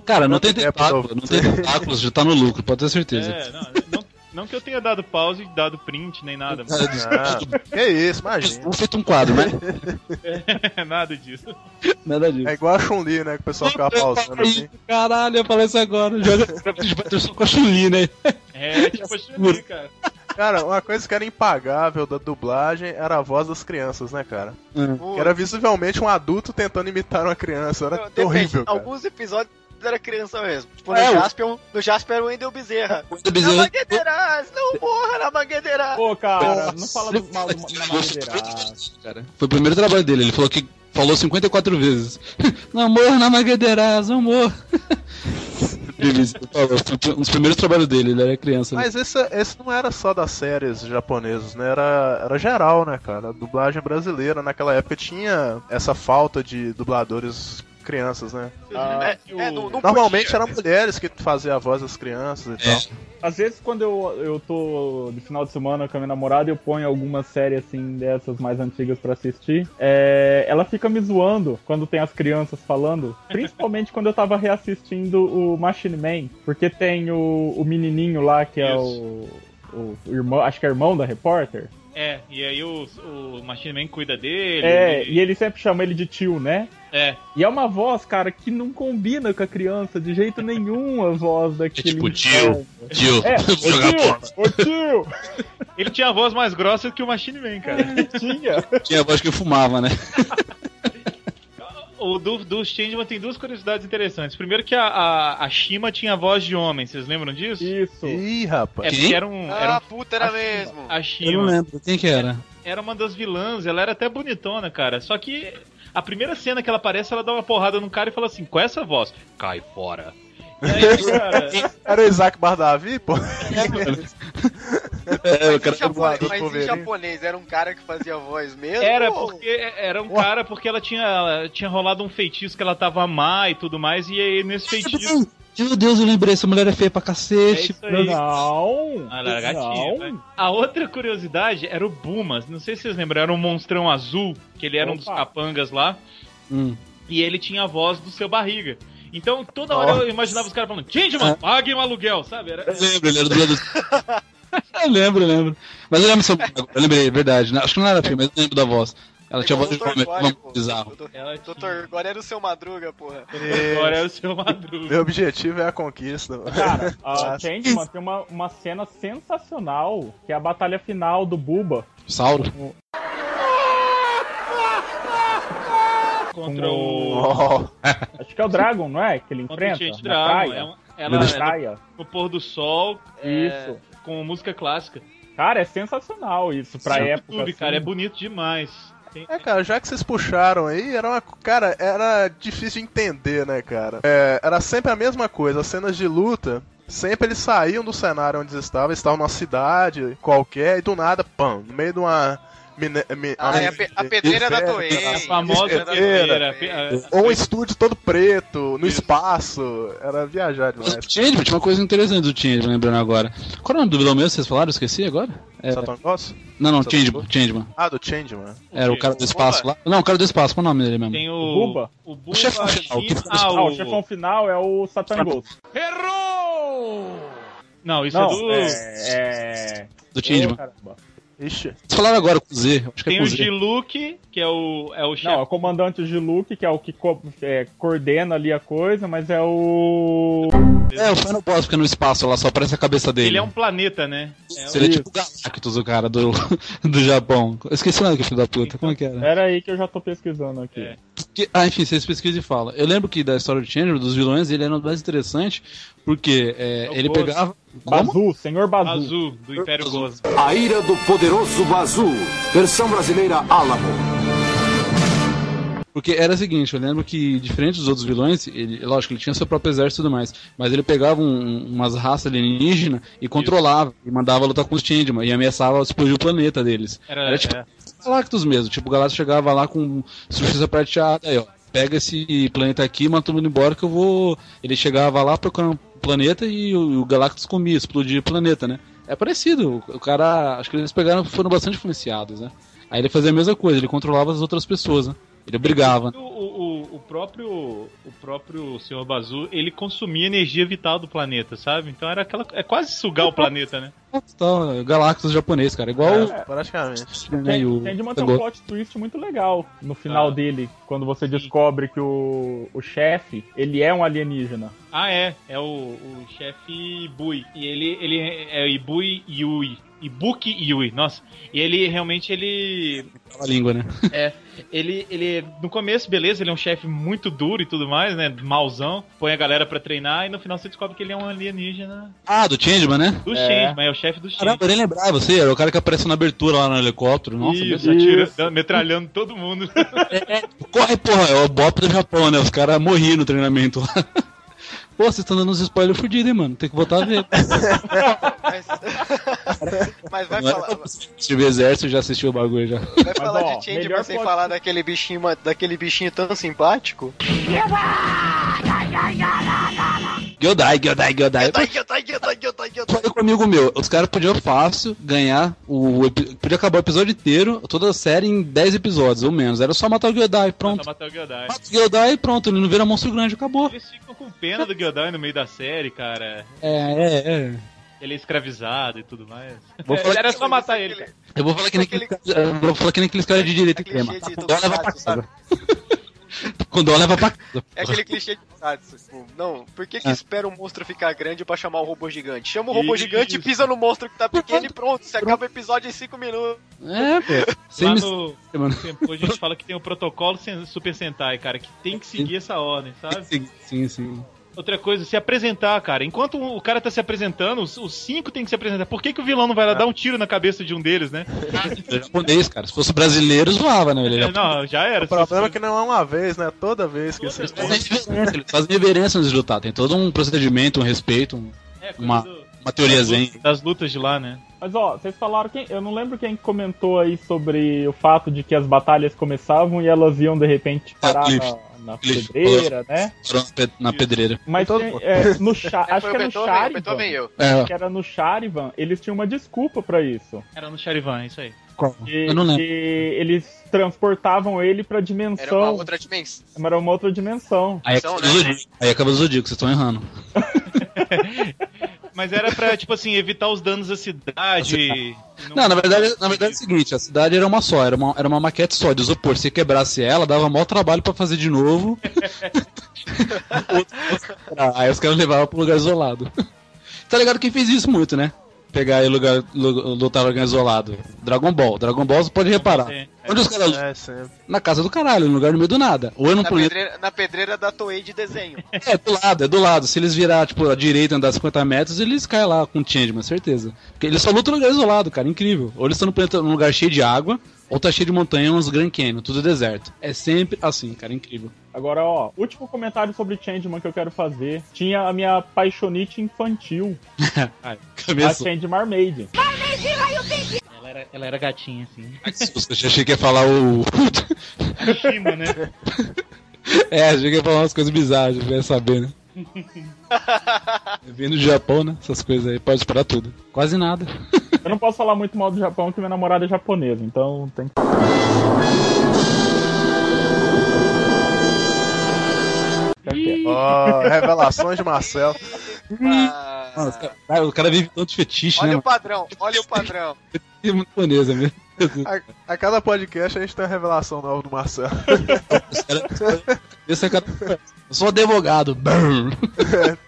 Cara, não tem Quanto tempo, tentáculo, Adolfo? não tem tentáculos, já tá no lucro, pode ter certeza. É, não, não, não que eu tenha dado pause e dado print, nem nada. mas Ah, que isso, imagina. Vamos feito um quadro, né? é nada disso. Nada disso. É igual a Chun-Li, né? Que o pessoal ficava pausando assim. Caralho, eu falei isso agora. Joga Patterson com a Chun-Li, né? É, tipo, assim, cara. Cara, uma coisa que era impagável da dublagem era a voz das crianças, né, cara? Que era visivelmente um adulto tentando imitar uma criança. Era depende, horrível, cara. Alguns episódios era criança mesmo. Tipo, no É, o- Jasper, no Jasper era o Wendel Bezerra. O Na Bezerra- Mangueiras, não morra na Mangueiras. Pô, cara, não fala do mal do, na. Cara, Foi o primeiro trabalho dele, ele falou que falou 54 vezes. Namor na Maguedeiras, amor. Ele falou, Foi um dos primeiros trabalhos dele, ele era criança. né? Mas esse, esse não era só das séries japonesas, né? Era, era geral, né, cara? A dublagem brasileira naquela época tinha essa falta de dubladores crianças, né? É, é, não, não Normalmente podia. eram mulheres que faziam a voz das crianças e É. tal. Às vezes, quando eu, eu tô de final de semana com a minha namorada, eu ponho alguma série assim dessas mais antigas pra assistir. É, ela fica me zoando quando tem as crianças falando, principalmente quando eu tava reassistindo o Machine Man, porque tem o, o menininho lá que é o, o irmão, acho que é irmão da repórter. É, e aí o, o Machine Man cuida dele. É, ele- e ele sempre chama ele de tio, né? é. E é uma voz, cara, que não combina com a criança de jeito nenhum a voz daquele. tipo, tio. Tio, É, ô bola. tio, tio, Ele tinha a voz mais grossa que o Machine Man, cara. tinha. Tinha a voz que eu fumava, né? O do, do Changeman tem duas curiosidades interessantes. Primeiro que a, a, a Shima tinha voz de homem, vocês lembram disso? Isso. Ih, É rapaz. Quem? porque era um. Era Ah, um puta, era a Shima- mesmo. A Eu não Shima lembro. Quem que era? era uma das vilãs, ela era até bonitona, cara. Só que a primeira cena que ela aparece, ela dá uma porrada num cara e fala assim: com essa voz, cai fora. Aí, cara, Era o Isaac Bardavi, pô? É, o Mas, cara em japonês, mas em japonês era um cara que fazia a voz mesmo? Era ou- porque era um cara porque ela tinha tinha rolado um feitiço que ela tava má e tudo mais e aí nesse feitiço Meu Deus, eu lembrei, essa mulher é feia pra é cacete. isso aí. Não. Ah, era gatinha, não. vai. A outra curiosidade era o Bumas. Não sei se vocês lembram, era um monstrão azul, que ele era um dos Opa. capangas lá, Hum. e ele tinha a voz do seu barriga. Então toda hora eu imaginava os caras falando, gente, mano, paguem um aluguel, sabe? Era, Eu lembro, ele era do lado. eu lembro, eu lembro. Mas eu lembro, eu lembrei, é verdade. Acho que não era filme, mas eu lembro da voz. Ela tinha voz de homem, bizarro. Doutor- Gore era o seu madruga, porra. Agora é o seu madruga. Meu objetivo é a conquista. Cara, a. Changeman tem uma, uma cena sensacional, que é a batalha final do Buba. Sauro. Contra o. Acho que é o Dragon, não é? Que ele Contra o enfrenta? Change na Dragon. praia. É um- ela, praia. no pôr do sol, é, Isso. com música clássica. Cara, é sensacional isso pra No época. YouTube, assim. cara, é bonito demais. É, cara, já que vocês puxaram aí, era uma. Cara, era difícil de entender, né, cara? É, era sempre a mesma coisa, as cenas de luta. Sempre eles saíam do cenário onde eles estavam, eles estavam numa cidade qualquer, e do nada, pam, no meio de uma. Mine- Ah, é a, pe- a pedreira da Toei. A famosa Pedreira da pedreira. Pe- Ou um estúdio todo preto, no espaço. Era viajar demais. o Changeman, tinha uma coisa interessante do Changeman, lembrando agora. Qual é o nome do vilão mesmo? Vocês falaram? Esqueci agora? É, Satan Goss? não, não, Changeman? Changeman. Ah, do Changeman. Era o cara do espaço lá. Não, o cara do espaço, qual é o nome dele mesmo? Tem o. O Buba? O Buba. O chefão final, ah, Ah, o... o chefão final é o Satan Ghost. Não, isso Não, é do. é... é... Do Changeman. Ixi. Vocês falaram agora com Z, acho que é Tem com o Z. Que é o, é o Não, é chefe. o comandante Giluk, que é o que co- é, coordena ali a coisa, mas é o. É, o Final Boss fica no espaço lá, só aparece a cabeça dele. Ele é um planeta, né? É Ele é tipo o Galactus, o cara do, do Japão. Eu esqueci o nome que filho da puta, como é que era? Era aí que eu já tô pesquisando aqui. É. Ah, enfim, vocês pesquisam e falam. Eu lembro que da história do Changeman, dos vilões, ele era mais interessante, porque é, É o ele pegava. Bazu, senhor Bazu. Azul, do Império Gozo. A ira do poderoso Bazu. Versão brasileira Álamo. Porque era o seguinte, eu lembro que, diferente dos outros vilões, ele, lógico, ele tinha seu próprio exército e tudo mais, mas ele pegava um- umas raças alienígenas e controlava, e mandava lutar com os Changeman, e ameaçava explodir o planeta deles. Era, Era tipo é, Galactus mesmo, tipo, o Galactus chegava lá com surpresa prateada, aí ó, pega esse planeta aqui, manda todo mundo embora que eu vou... Ele chegava lá procurando planeta e o, o Galactus comia, explodia o planeta, né? É parecido, o, o cara, acho que eles pegaram, foram bastante influenciados, né? Aí ele fazia a mesma coisa, ele controlava as outras pessoas, né? Ele obrigava. O, o, o próprio o próprio Sr. Bazu, ele consumia energia vital do planeta, sabe? Então era aquela é quase sugar o planeta, né? Então, Galactus japonês, cara, igual É, praticamente. o, e o tem um plot twist muito legal no final Ah. dele, quando você descobre que o, o chefe, ele é um alienígena. Ah, é, é o, o chefe Bui. E ele ele é Ibui Yui. Ibuki Yui, nossa. E ele realmente ele a língua, né? É, ele, ele, no começo, beleza, ele é um chefe muito duro e tudo mais, né? Mauzão, põe a galera pra treinar e no final você descobre que ele é um alienígena Ah, do Changeman, né? do É. Changeman, é o chefe do Caramba, Changeman. eu nem lembrava, você era o cara que apareceu na abertura lá no helicóptero. Nossa, Isso, atira, Isso. metralhando todo mundo. Corre, porra, é o Bop do Japão, né? Os caras morriam no treinamento lá. Pô, vocês estão dando uns spoilers fudidos, hein, mano? Tem que voltar a ver. Mas, mas vai Não era falar. assistir o exército, já assistiu o bagulho já. Vai Mas, falar ó, de Changeman sem pode- falar daquele bichinho, daquele bichinho tão simpático? Gyodai, Gyodai, Gyodai. Falei com um amigo meu, os caras podiam fácil ganhar o. Podia acabar o episódio inteiro, toda a série em 10 episódios, ou menos. Era só matar o Gyodai, pronto. Pra matar o Gyodai. Mata o Gyodai e pronto, ele não vira monstro grande, acabou. Eles ficam com pena do Gyodai no meio da série, cara. É, é, é. Ele é escravizado e tudo mais. Vou falar Era que- só matar ele, cara. Eu vou falar que nem Aquele- vou falar que nem aqueles caras de clichê de Com dó leva pra casa. Com dó leva pra casa. É aquele clichê de Satsu, tipo, não, por que que espera um monstro ficar grande pra chamar o robô gigante? Chama o robô Isso. gigante, pisa no monstro que tá pequeno e pronto, você acaba o episódio em 5 minutos. É, pô. Sem Lá no mano. tempo a gente fala que tem o protocolo sen- Super Sentai, cara, que tem que seguir essa ordem, sabe? Sim, sim, sim. Outra coisa, se apresentar, cara. Enquanto o cara tá se apresentando, os, os cinco tem que se apresentar. Por que, que o vilão não vai lá dar um tiro na cabeça de um deles, né? É japonês, cara. Se fosse brasileiro, zoava, né? Ele é É, não, já era. O problema é que não é uma vez, né? Toda vez que Toda têm. reverência, Eles fazem reverência antes de lutar. Tem todo um procedimento, um respeito, um- É, uma- do- uma teoria das zen. lutas- Das lutas de lá, né? Mas ó, vocês falaram quem. Eu não lembro quem comentou aí sobre o fato de que as batalhas começavam e elas iam de repente parar Cliff. na, na pedreira, né? Na pe- na pedreira. Mas tem, é, no cha acho que é no e Charivan. eu. É, Que era no Charivan, eles tinham uma desculpa pra isso. Era no Charivan, isso aí. Que, eu não lembro. que eles transportavam ele pra Era dimensão. uma outra dimensão. Era uma outra dimensão. Aí São, acaba o né? Zodíaco. Aí acaba o Zodíaco, vocês estão errando. Mas era pra, tipo assim, evitar os danos à cidade. e Não, na verdade, na verdade é o seguinte, a cidade era uma só, era uma, era uma maquete só de isopor. Se quebrasse ela, dava maior trabalho pra fazer de novo. Aí os caras levavam pro lugar isolado. Tá ligado quem fez isso muito, né? Pegar aí lugar, lu- lutar lugar isolado. Dragon Ball. Dragon Ball você pode reparar. É. Onde os caras. É. Na casa do caralho, no lugar no meio do nada. Ou é no Na planeta. pedreira, na pedreira da Toei de desenho. É, do lado, é do lado. Se eles virar, tipo, à direita andar 50 metros, eles caem lá com o Changeman, certeza. Porque eles só lutam em lugar isolado, cara, incrível. Ou eles estão no planeta, num lugar cheio de água, ou tá cheio de montanha, uns Grand Canyon, tudo deserto. É sempre assim, cara, incrível. Agora, ó, último comentário sobre Changeman que eu quero fazer. Tinha a minha paixonite infantil, Ai, a cabeça. Changeman Maid. Ela era, ela era gatinha, assim. Eu já achei que ia falar o. Shima, né? é, achei que ia falar umas coisas bizarras, vai saber, né? Vindo do Japão, né? Essas coisas aí, pode esperar tudo. Quase nada. Eu não posso falar muito mal do Japão, porque minha namorada é japonesa, então tem que. Ó, revelações de Marcel. Ah, Mano, os cara- o cara vive tanto de fetiche, olha né? o padrão, olha o padrão. É muito japonesa mesmo. A, a cada podcast a gente tem uma revelação nova do Marcel. Os caras- Esse é cara. Eu sou advogado.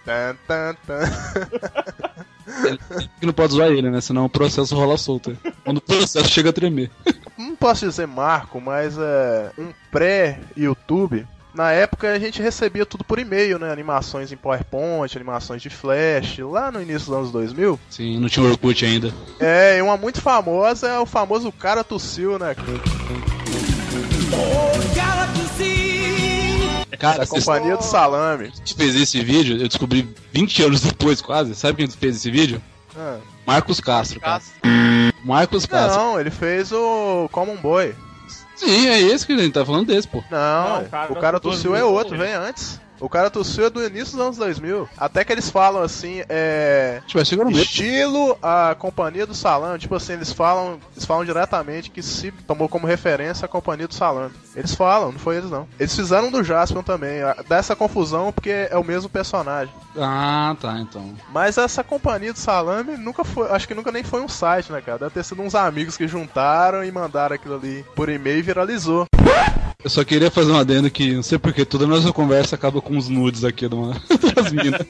Tan, tan, tan. que não pode zoar ele, né? Senão o processo rola solto. Quando o processo chega a tremer. não posso dizer marco, mas é um pré-YouTube. Na época a gente recebia tudo por e-mail, né? Animações em PowerPoint, animações de Flash, lá no início dos anos 2000. Sim, não tinha Orkut ainda. É, e uma muito famosa é o famoso cara tossiu, né? Cara, Da vocês companhia do salame. fez esse vídeo, eu descobri 20 anos depois quase. Sabe quem fez esse vídeo? Ah. Marcos Castro, cara. Castro. Marcos Castro. Não, ele fez o Common Boy. Sim, é esse que a gente tá falando desse, pô. Não, Não, o cara o cara tossiu é outro, vem antes. O cara tossiu é do início dos anos 2000. Até que eles falam assim, é. Tipo, é. Estilo a companhia do salame. Tipo assim, eles falam, eles falam diretamente que se tomou como referência a companhia do salame. Eles falam, não foi eles não. Eles fizeram do Jaspion também. Dá essa confusão porque é o mesmo personagem. Ah, tá, então. Mas essa companhia do salame nunca foi. Acho que nunca nem foi um site, né, cara? Deve ter sido uns amigos que juntaram e mandaram aquilo ali por e-mail e viralizou. Eu só queria fazer um adendo que, não sei porque, toda a nossa conversa acaba com uns nudes aqui uma- das minas.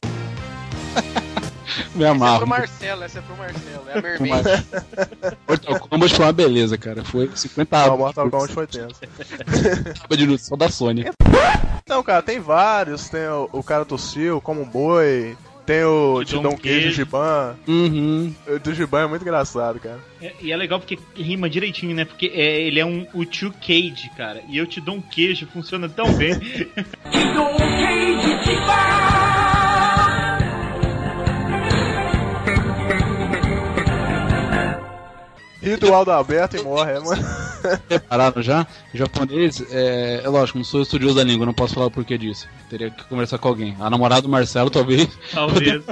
Me Essa é pro Marcelo, essa é pro Marcelo. É a Mermaid. Mortal Kombat foi uma beleza, cara. Foi 50 Ah, o abas Mortal Kombat foi tenso. de nudes, só da Sony. Não, cara, tem vários. Tem o, o cara tossiu, como um boi. Tem o Te dou Tidão um Queijo queijo. Giban. Uhum. O do Giban é muito engraçado, cara. É, e é legal porque rima direitinho, né? Porque é, ele é um o two cage, cara. E eu te dou um queijo, funciona tão bem. Ri do Aldo Alberto e morre, é, mano. Prepararam já? O japonês, é, é lógico, não sou estudioso da língua, não posso falar o porquê disso. Teria que conversar com alguém. A namorada do Marcelo, talvez, Talvez.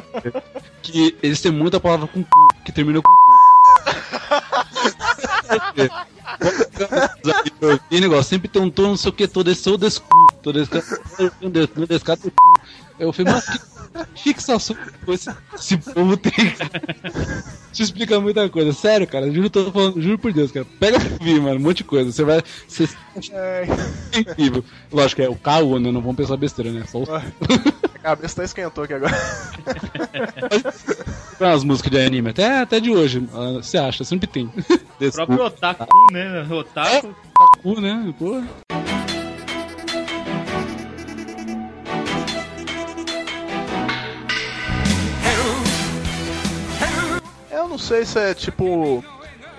que eles têm muita palavra com cu, que termina com cu. E negócio, sempre tem um tom, não sei o que, todo esse ou desse cu, todo esse todo esse cara. Eu falei, mas que fixação que esse, esse povo tem, cara. Isso explica muita coisa. Sério, cara, juro, tô falando, juro por Deus, cara. Pega pra ouvir, mano, um monte de coisa. Você vai. Você É, é incrível. Lógico, é o K.O., né? Não vão pensar besteira, né? Só os... a cabeça tá esquentou aqui agora. as músicas de anime, até, até de hoje. ah, Você acha, sempre tem. O próprio otaku, né? Otaku. cu, né? Pô. Não sei se é tipo.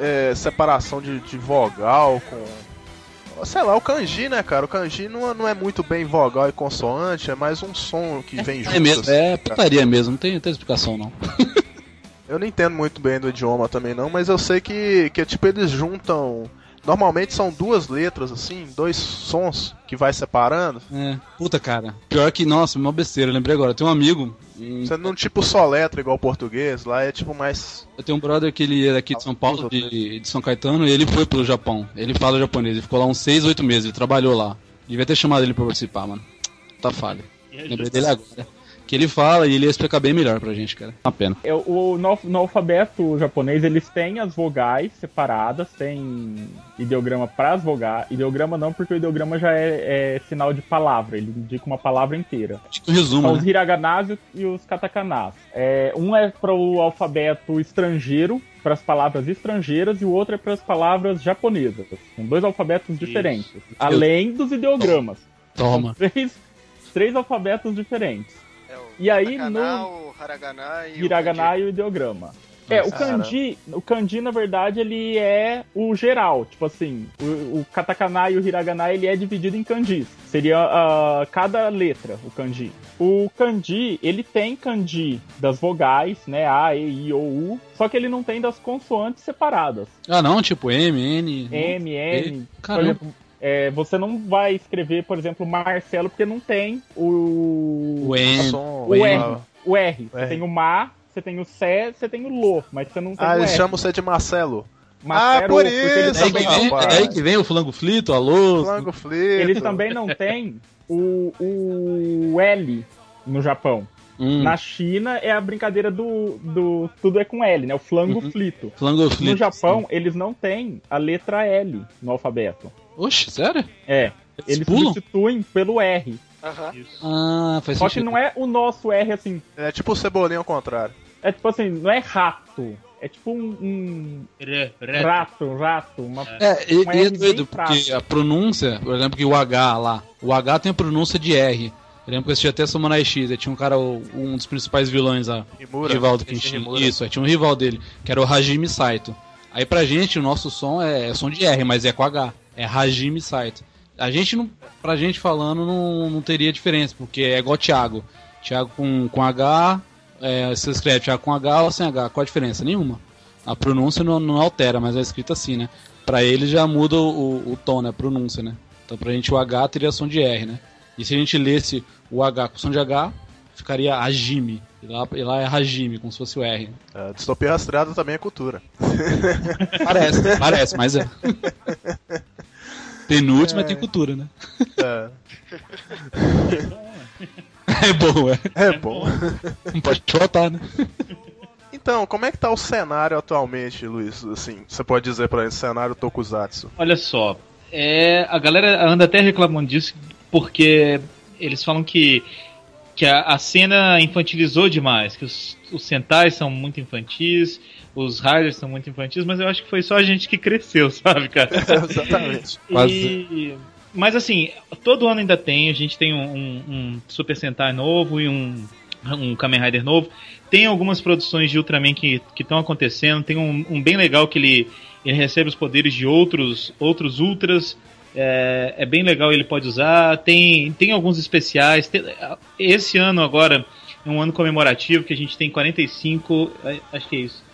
é, separação de, de vogal com. Sei lá, o kanji, né, cara? O kanji não, é- não é muito bem vogal e consoante, é mais um som que vem junto. É mesmo, assim. é putaria mesmo, não tem, não tem explicação não. Eu não entendo muito bem do idioma também não, mas eu sei que, que tipo, eles juntam. Normalmente são duas letras, assim, dois sons que vai separando. É, puta cara. Pior que, nossa, uma besteira, lembrei agora. Tem um amigo, um- Você não tipo só letra igual o português, lá é tipo mais. eu tenho um brother que ele é daqui de São Paulo, de, de São Caetano, e ele foi pro Japão. Ele fala japonês, ele ficou lá uns 6, 8 meses, ele trabalhou lá. Devia ter chamado ele pra participar, mano. Tá falha. Lembrei dele agora. Que ele fala e ele ia explicar bem melhor pra gente, cara. Uma pena. É, o, no, no alfabeto japonês, eles têm as vogais separadas, tem ideograma para as vogais. Ideograma não, porque o ideograma já é, é sinal de palavra, ele indica uma palavra inteira. Tipo um resumo, São os né? hiraganas e os katakanas. É, um é para o alfabeto estrangeiro, para as palavras estrangeiras, e o outro é para as palavras japonesas. São dois alfabetos diferentes. Além dos ideogramas. Toma. Três, três alfabetos diferentes. E aí, katakana, no- o haragana e Hiragana o e o ideograma. É, o Cara. kanji, o kanji, na verdade, ele é o geral. Tipo assim, o, o katakana e o hiragana, ele é dividido em kanjis. Seria ah, cada letra, o kanji. O kanji, ele tem kanji das vogais, né? A, E, I, O, U. Só que ele não tem das consoantes separadas. Ah, não, tipo M, N. M, N. Por Caramba. exemplo, é, você não vai escrever, por exemplo, Marcelo, porque não tem o... O N. som, O R. ah, O R. Você R. tem o Ma, você tem o Sé, você tem o Lo, mas você não tem Ah, o eles R. chamam você de Marcelo. Marcelo, Ah, por isso, É aí, que vem, é aí que vem o flango flito, alô. Flango flito. eles também não têm o, o L no Japão. Hum, Na China é a brincadeira do, do. Tudo é com L, né? O flango Uhum. flito. flango flito. No Japão, eles não têm a letra L no alfabeto. Oxe, sério? É. Eles Eles pulam? substituem pelo R. Aham. Isso. Ah, faz Só que sentido. não é o nosso R assim. É tipo o cebolinha ao contrário. É tipo assim, não é rato. É tipo um, um rato, um rato, uma. É, e, Um e é doido, porque a pronúncia, por exemplo, que o H lá, o H tem a pronúncia de R. Eu lembro que eu assisti até Samurai X, aí tinha um cara, um dos principais vilões lá, Himura. rival do Kenshin. Isso, aí tinha um rival dele, que era o Hajime Saito. Aí pra gente, o nosso som é, é som de R, mas é com H. É Hajime Saito. A gente, não, pra gente falando, não, não teria diferença, porque é igual Thiago. Thiago com, com H, é, você escreve Thiago com H ou sem H, qual a diferença? Nenhuma. A pronúncia não, não altera, mas é escrito assim, né? Pra ele já muda o, o tom, né? A pronúncia, né? Então pra gente o H teria som de R, né? E se a gente lesse o H com som de H, ficaria Hajime. E lá, e lá é Hajime, como se fosse o R. É, distopia rastreada também é cultura. Parece, parece, mas é. Penúltima tem cultura, né? É, É bom, é. é bom. Não pode faltar, né? Então, como é que tá o cenário atualmente, Luiz? Assim, você pode dizer pra gente, cenário Tokusatsu? Olha só, é, a galera anda até reclamando disso porque eles falam que, que a, a cena infantilizou demais, que os, os Sentais são muito infantis, os Riders são muito infantis, mas eu acho que foi só a gente que cresceu, sabe, cara? Exatamente. E- mas assim, todo ano ainda tem, a gente tem um, um- Super Sentai novo e um, um Kamen Rider novo. Tem algumas produções de Ultraman que estão acontecendo. Tem um, um bem legal que ele, ele recebe os poderes de outros, outros Ultras. É, é bem legal, ele pode usar. Tem, tem alguns especiais. Tem- esse ano agora é um ano comemorativo que a gente tem 45, é, acho que é isso.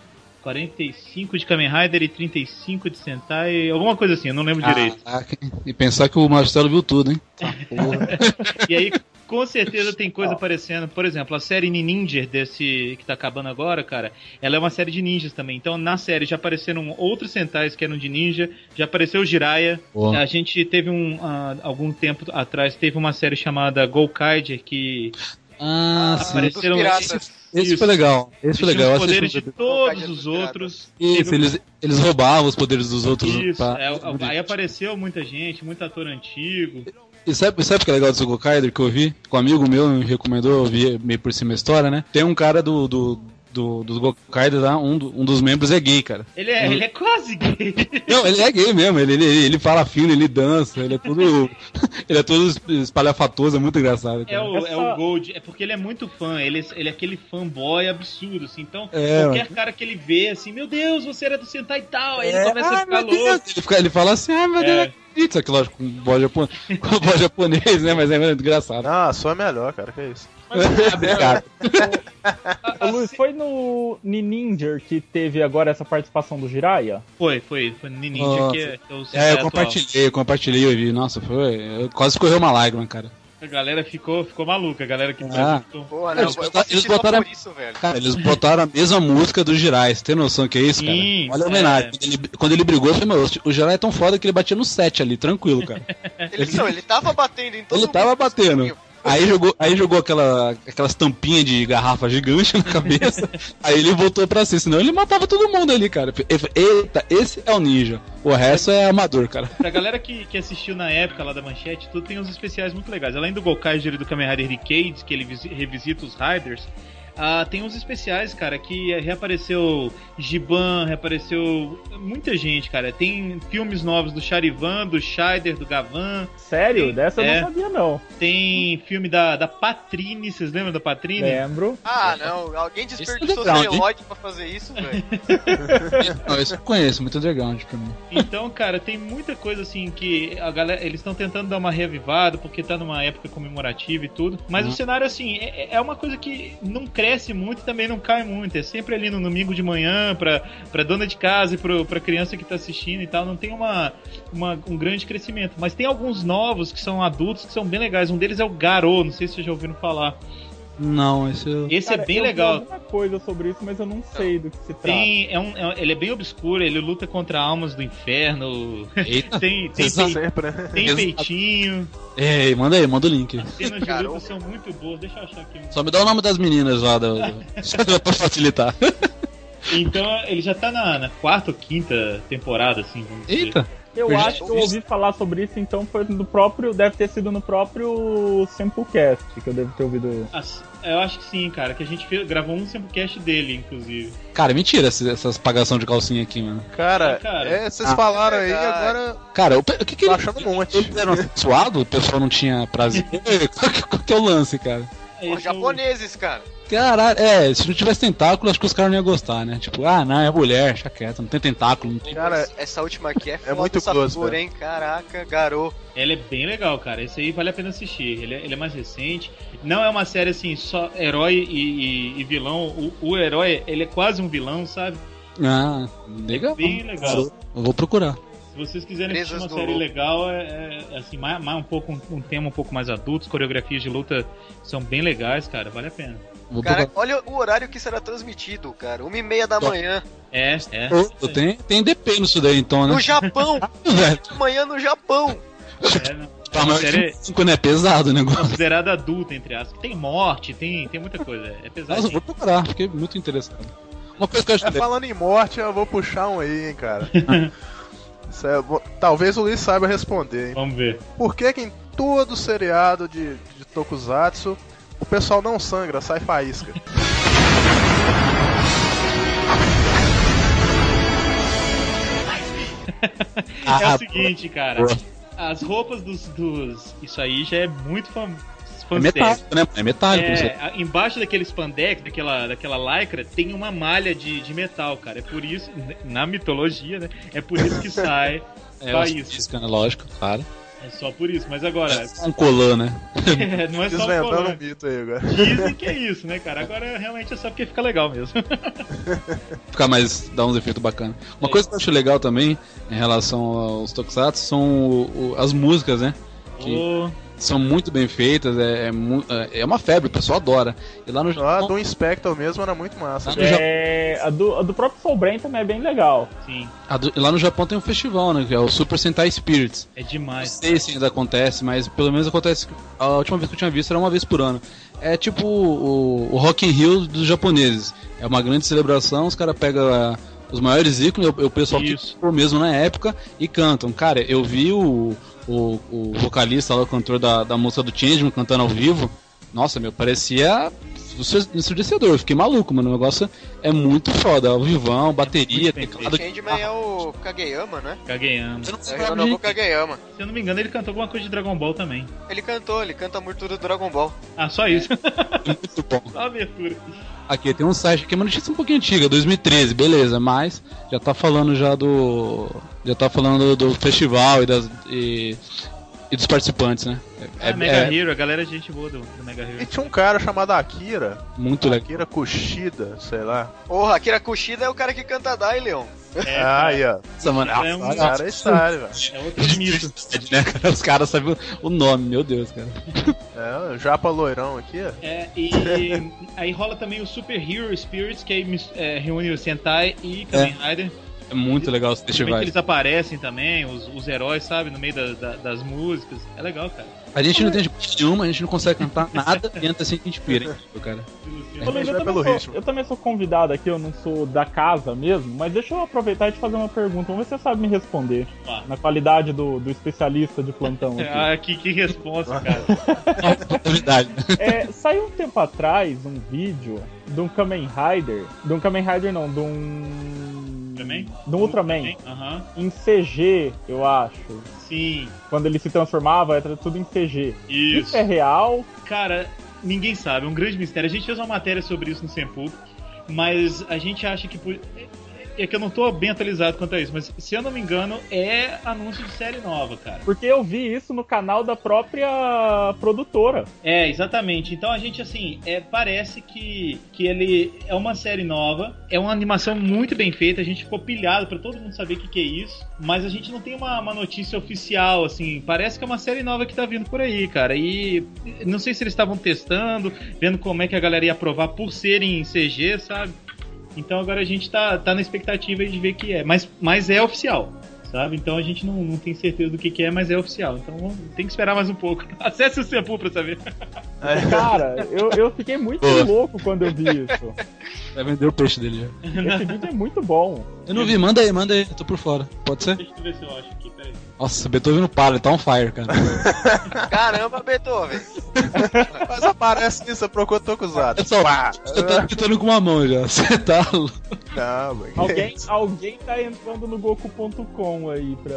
45 de Kamen Rider e 35 de Sentai, alguma coisa assim, eu não lembro direito. Ah, e pensar que o Marcelo viu tudo, hein? E aí, com certeza tem coisa aparecendo. Por exemplo, a série Ninja desse que tá acabando agora, cara, ela é uma série de ninjas também. Então, na série já apareceram outros Sentais que eram de ninja, já apareceu o Jiraiya. Boa. A gente teve um ah, algum tempo atrás teve uma série chamada Golkaider que Ah, sim. apareceram piratas. Esse Isso. foi legal. Esse foi legal. os poderes de todos os outros. Isso, eles, eles roubavam os poderes dos outros. Isso, pra- é, aí apareceu muita gente, muito ator antigo. E sabe, sabe o que é legal do Sogo Kaider que eu vi? Que um amigo meu me recomendou, eu vi meio por cima a história, né? Tem um cara do, do, do, dos Gokaider lá, um, do- um dos membros é gay, cara. Ele é, ele é quase gay. Não, ele é gay mesmo, ele, ele, ele fala fino, ele dança, ele é todo. ele é todo espalhafatoso, é muito engraçado. É Cara. o, é o Gold, é porque ele é muito fã, ele, é- ele é aquele fanboy absurdo, assim. Então, É, qualquer cara que ele vê, assim, meu Deus, você era do Sentai e tal, aí ele É, começa a ai, ficar Deus. louco. Ele, fica- ele fala assim, ah, meu Deus, É. Só que lógico, com voz japonês, né? Mas é muito engraçado. Ah, só é melhor, cara, que isso. Obrigado. Ô, Luiz, foi no Ninja que teve agora essa participação do Jiraiya? Foi, foi, foi no Ninja que é, que é o Sentai É, eu compartilhei, eu compartilhei, eu vi. Nossa, foi. eu- quase correu uma lágrima, cara. A galera ficou, ficou maluca, a galera que Ah. Porra, não, Eles eu botaram- eles botaram- por isso, velho. Cara, eles botaram a mesma música do Jirai. Você tem noção que é isso, cara? Sim, Olha a é. homenagem. Quando, ele, quando ele brigou, eu falei, meu, o Jirai é tão foda que ele batia no 7 ali, tranquilo, cara. Ele, não, ele tava batendo em todo Ele tava batendo. Aí jogou, aí jogou aquela, aquelas tampinhas de garrafa gigante na cabeça. aí ele voltou pra si, senão ele matava todo mundo ali, cara. Eita, esse é o ninja. O resto é amador, cara. Pra galera que, que assistiu na época lá da manchete, tudo tem uns especiais muito legais. Além do Gokaiger e do Kamen Rider Decades, que ele visi- revisita os Riders, ah, tem uns especiais, cara, que reapareceu Giban, reapareceu muita gente, cara. Tem filmes novos do Charivan, do Scheider, do Gavan. Sério? Sim, Dessa eu é. não sabia, não. Tem filme da, da Patrine, vocês lembram da Patrine? Lembro. Ah, não, alguém desperdiçou underground, hein? celuloide pra fazer isso, velho. Não, esse eu conheço, muito underground pra mim. Então, cara, tem muita coisa assim que a galera, eles estão tentando dar uma reavivada porque tá numa época comemorativa e tudo. Mas Uhum. o cenário assim é, é uma coisa que não cresce muito e também não cai muito. É sempre ali no domingo de manhã pra dona de casa e pro, pra criança que tá assistindo e tal. Não tem uma, uma- um grande crescimento. Mas tem alguns novos que são adultos que são bem legais. Um deles é o Garou, não sei se vocês já ouviram falar. Não, esse eu. Esse Cara, é bem eu legal. alguma coisa sobre isso, mas eu não sei do que se trata. Tem, é um, é- ele é bem obscuro, ele luta contra almas do inferno. Eita. tem, tem, Sempre, né? tem peitinho. Ei, manda aí, manda o link. As cenas de Caramba. luta são muito boas. Deixa eu achar aqui. Só me dá o nome das meninas lá, do, do... pra facilitar. Então, ele já tá na, na quarta ou quinta temporada, assim, vamos dizer. Eita. Eu acho que eu ouvi falar sobre isso, então foi no próprio. Deve ter sido no próprio Samplecast que eu devo ter ouvido. Eu acho que sim, cara, que a gente fez- gravou um samplecast dele, inclusive. Cara, mentira essa- essas pagação de calcinha aqui, mano. Cara, É, cara. é, vocês Ah. falaram aí, Verdade. agora Cara, o, o que que tô ele, achando um monte. eles eram suado? O pessoal não tinha prazer? qual, que, é o lance, cara? É, Os é japoneses, cara. Caralho, é, se não tivesse tentáculo, acho que os caras não iam gostar, né? Tipo, ah, não, é mulher, deixa quieto, não tem tentáculo, não tem. Cara, Essa última aqui é foda, muito close, figura, velho. hein? Caraca, garoto. Ele é bem legal, cara. Esse aí vale a pena assistir. Ele é, ele é mais recente. Não é uma série assim, só herói e, e- e vilão. O, o herói, ele é quase um vilão, sabe? Ah, legal. Bem legal. Eu vou procurar. Se vocês quiserem assistir uma série legal, é, é, assim, mais, mais um pouco um, um tema um pouco mais adulto, as coreografias de luta são bem legais, cara. Vale a pena. Vou Cara, olha o horário que será transmitido, cara. Uma e meia da manhã. É, é. Tem, tem DP nisso daí, então, né? No Japão. Amanhã no Japão. é não. pra É uma maior série de 5, né? Pesado o negócio. considerada adulta, entre aspas. Tem morte, tem, tem muita coisa. É Nossa, pesado. vou procurar, fiquei muito interessado. Uma coisa que eu acho é, falando em morte, eu vou puxar um aí, hein, cara. Isso é Talvez o Luiz saiba responder, hein. Vamos ver. Por que, que em todo seriado de, de Tokusatsu o pessoal não sangra, sai faísca? é Ah, o seguinte, cara. As roupas dos, dos. Isso aí já é muito fam... é metálico, né? É metálico. É, embaixo daquele spandex, daquela, daquela lycra, tem uma malha de, de metal, cara. É por isso, na mitologia, né? É por isso que sai É, física, né? Lógico, claro. É só por isso. Mas agora, Um colã, né? não é só um colã. mito aí agora. Dizem que é isso, né, cara? Agora realmente é só porque fica legal mesmo. Ficar mais. dar uns efeitos bacanas. Uma coisa que eu acho legal também, em relação aos Tokusatsu, são o- o- as músicas, né? Que Ô, são muito bem feitas, é, é, mu- é uma febre, o pessoal adora. E lá no A Japão. do Inspector mesmo era muito massa. No Japão É, a, do, a do próprio Soul Brain também é bem legal. sim, A do- lá no Japão tem um festival, né? Que é o Super Sentai Spirits. é Não demais. sei se ainda acontece, mas pelo menos acontece. A última vez que eu tinha visto era uma vez por ano. É tipo o, o Rock in Rio dos japoneses. É uma grande celebração, os caras pegam os maiores ícones, o, o pessoal Isso. que for mesmo na época, e cantam. Cara, eu vi o, o, o vocalista o cantor da, da música do Changeman cantando ao vivo. Nossa, meu, parecia ensurdecedor. Eu Fiquei maluco, mano. O negócio é muito foda. Ao vivão, bateria, bem teclado. Changeman é o Kageyama, né? Kageyama. Você não É o de- Kageyama. Se eu não me engano, ele cantou alguma coisa de Dragon Ball também. Ele cantou, ele canta a abertura do Dragon Ball. Ah, só isso. muito bom. Só a abertura. Aqui tem um site aqui, uma notícia um pouquinho antiga, 2013, beleza, mas já tá falando já do. Já tá falando do festival e, das, e, e dos participantes, né? É, Ah, Mega é Hero, a galera é gente boa do, do Mega E Hero. tinha um cara chamado Akira. muito legal. Akira Kushida, sei lá. Porra, Akira Kushida é o cara que canta Dai, Leon. É, Ah, aí, ó. Nossa, mano, é um- cara é velho. é outro mito. né? Os caras sabem o nome, meu Deus, cara. É, o japa loirão aqui, ó. É, e aí rola também o Super Hero Spirits, que aí é, reúne o Sentai e Kamen Rider. É muito legal esse Também que festival. eles aparecem também, os, os heróis, sabe, no meio da- da- das músicas. É legal, cara. A gente não entende parte nenhuma, a gente não consegue cantar nada entra assim que a gente pira, hein, cara. Ô, Luiz, eu, vai pelo também sou, eu também sou convidado aqui, eu não sou da casa mesmo, mas deixa eu aproveitar e te fazer uma pergunta. Vamos ver se você sabe me responder. Ó. Na qualidade do, do especialista de plantão aqui. Ah, que, que resposta, cara. Novidade. É, saiu um tempo atrás um vídeo de um Kamen Rider. De um Kamen Rider não, de um. De um Ultraman. Aham. Em CG, eu acho. Sim, Quando ele se transformava, era tudo em CG. isso. Isso é real? Cara, ninguém sabe, é um grande mistério. A gente fez uma matéria sobre isso no Senpu, mas a gente acha que. É que eu não tô bem atualizado quanto a isso, mas se eu não me engano, é anúncio de série nova, cara. Porque eu vi isso no canal da própria produtora. É, exatamente. Então a gente, assim, é, parece que, que ele é uma série nova, é uma animação muito bem feita, a gente ficou pilhado pra todo mundo saber o que, que é isso, mas a gente não tem uma, uma notícia oficial, assim, parece que é uma série nova que tá vindo por aí, cara. E não sei se eles estavam testando, vendo como é que a galera ia aprovar por serem em CG, sabe? Então agora a gente tá, tá na expectativa aí de ver que é, mas, mas é oficial. Sabe? Então a gente não, não tem certeza do que, que é, mas é oficial. Então tem que esperar mais um pouco. Acesse o Sempu pra saber. Cara, eu, eu fiquei muito Boa. louco quando eu vi isso. Vai vender o peixe dele já. Esse vídeo é muito bom. Eu não vi, manda aí, manda aí, eu tô por fora. Pode ser? Deixa eu ver se eu acho. Nossa, Beethoven no palo, ele tá on fire, cara. Caramba, Beethoven. Mas aparece isso, eu procuro Tokusatsu. Pessoal, eu tô gritando com uma mão já. Você tá louco. Não. Alguém, alguém tá entrando no Goku.com aí pra.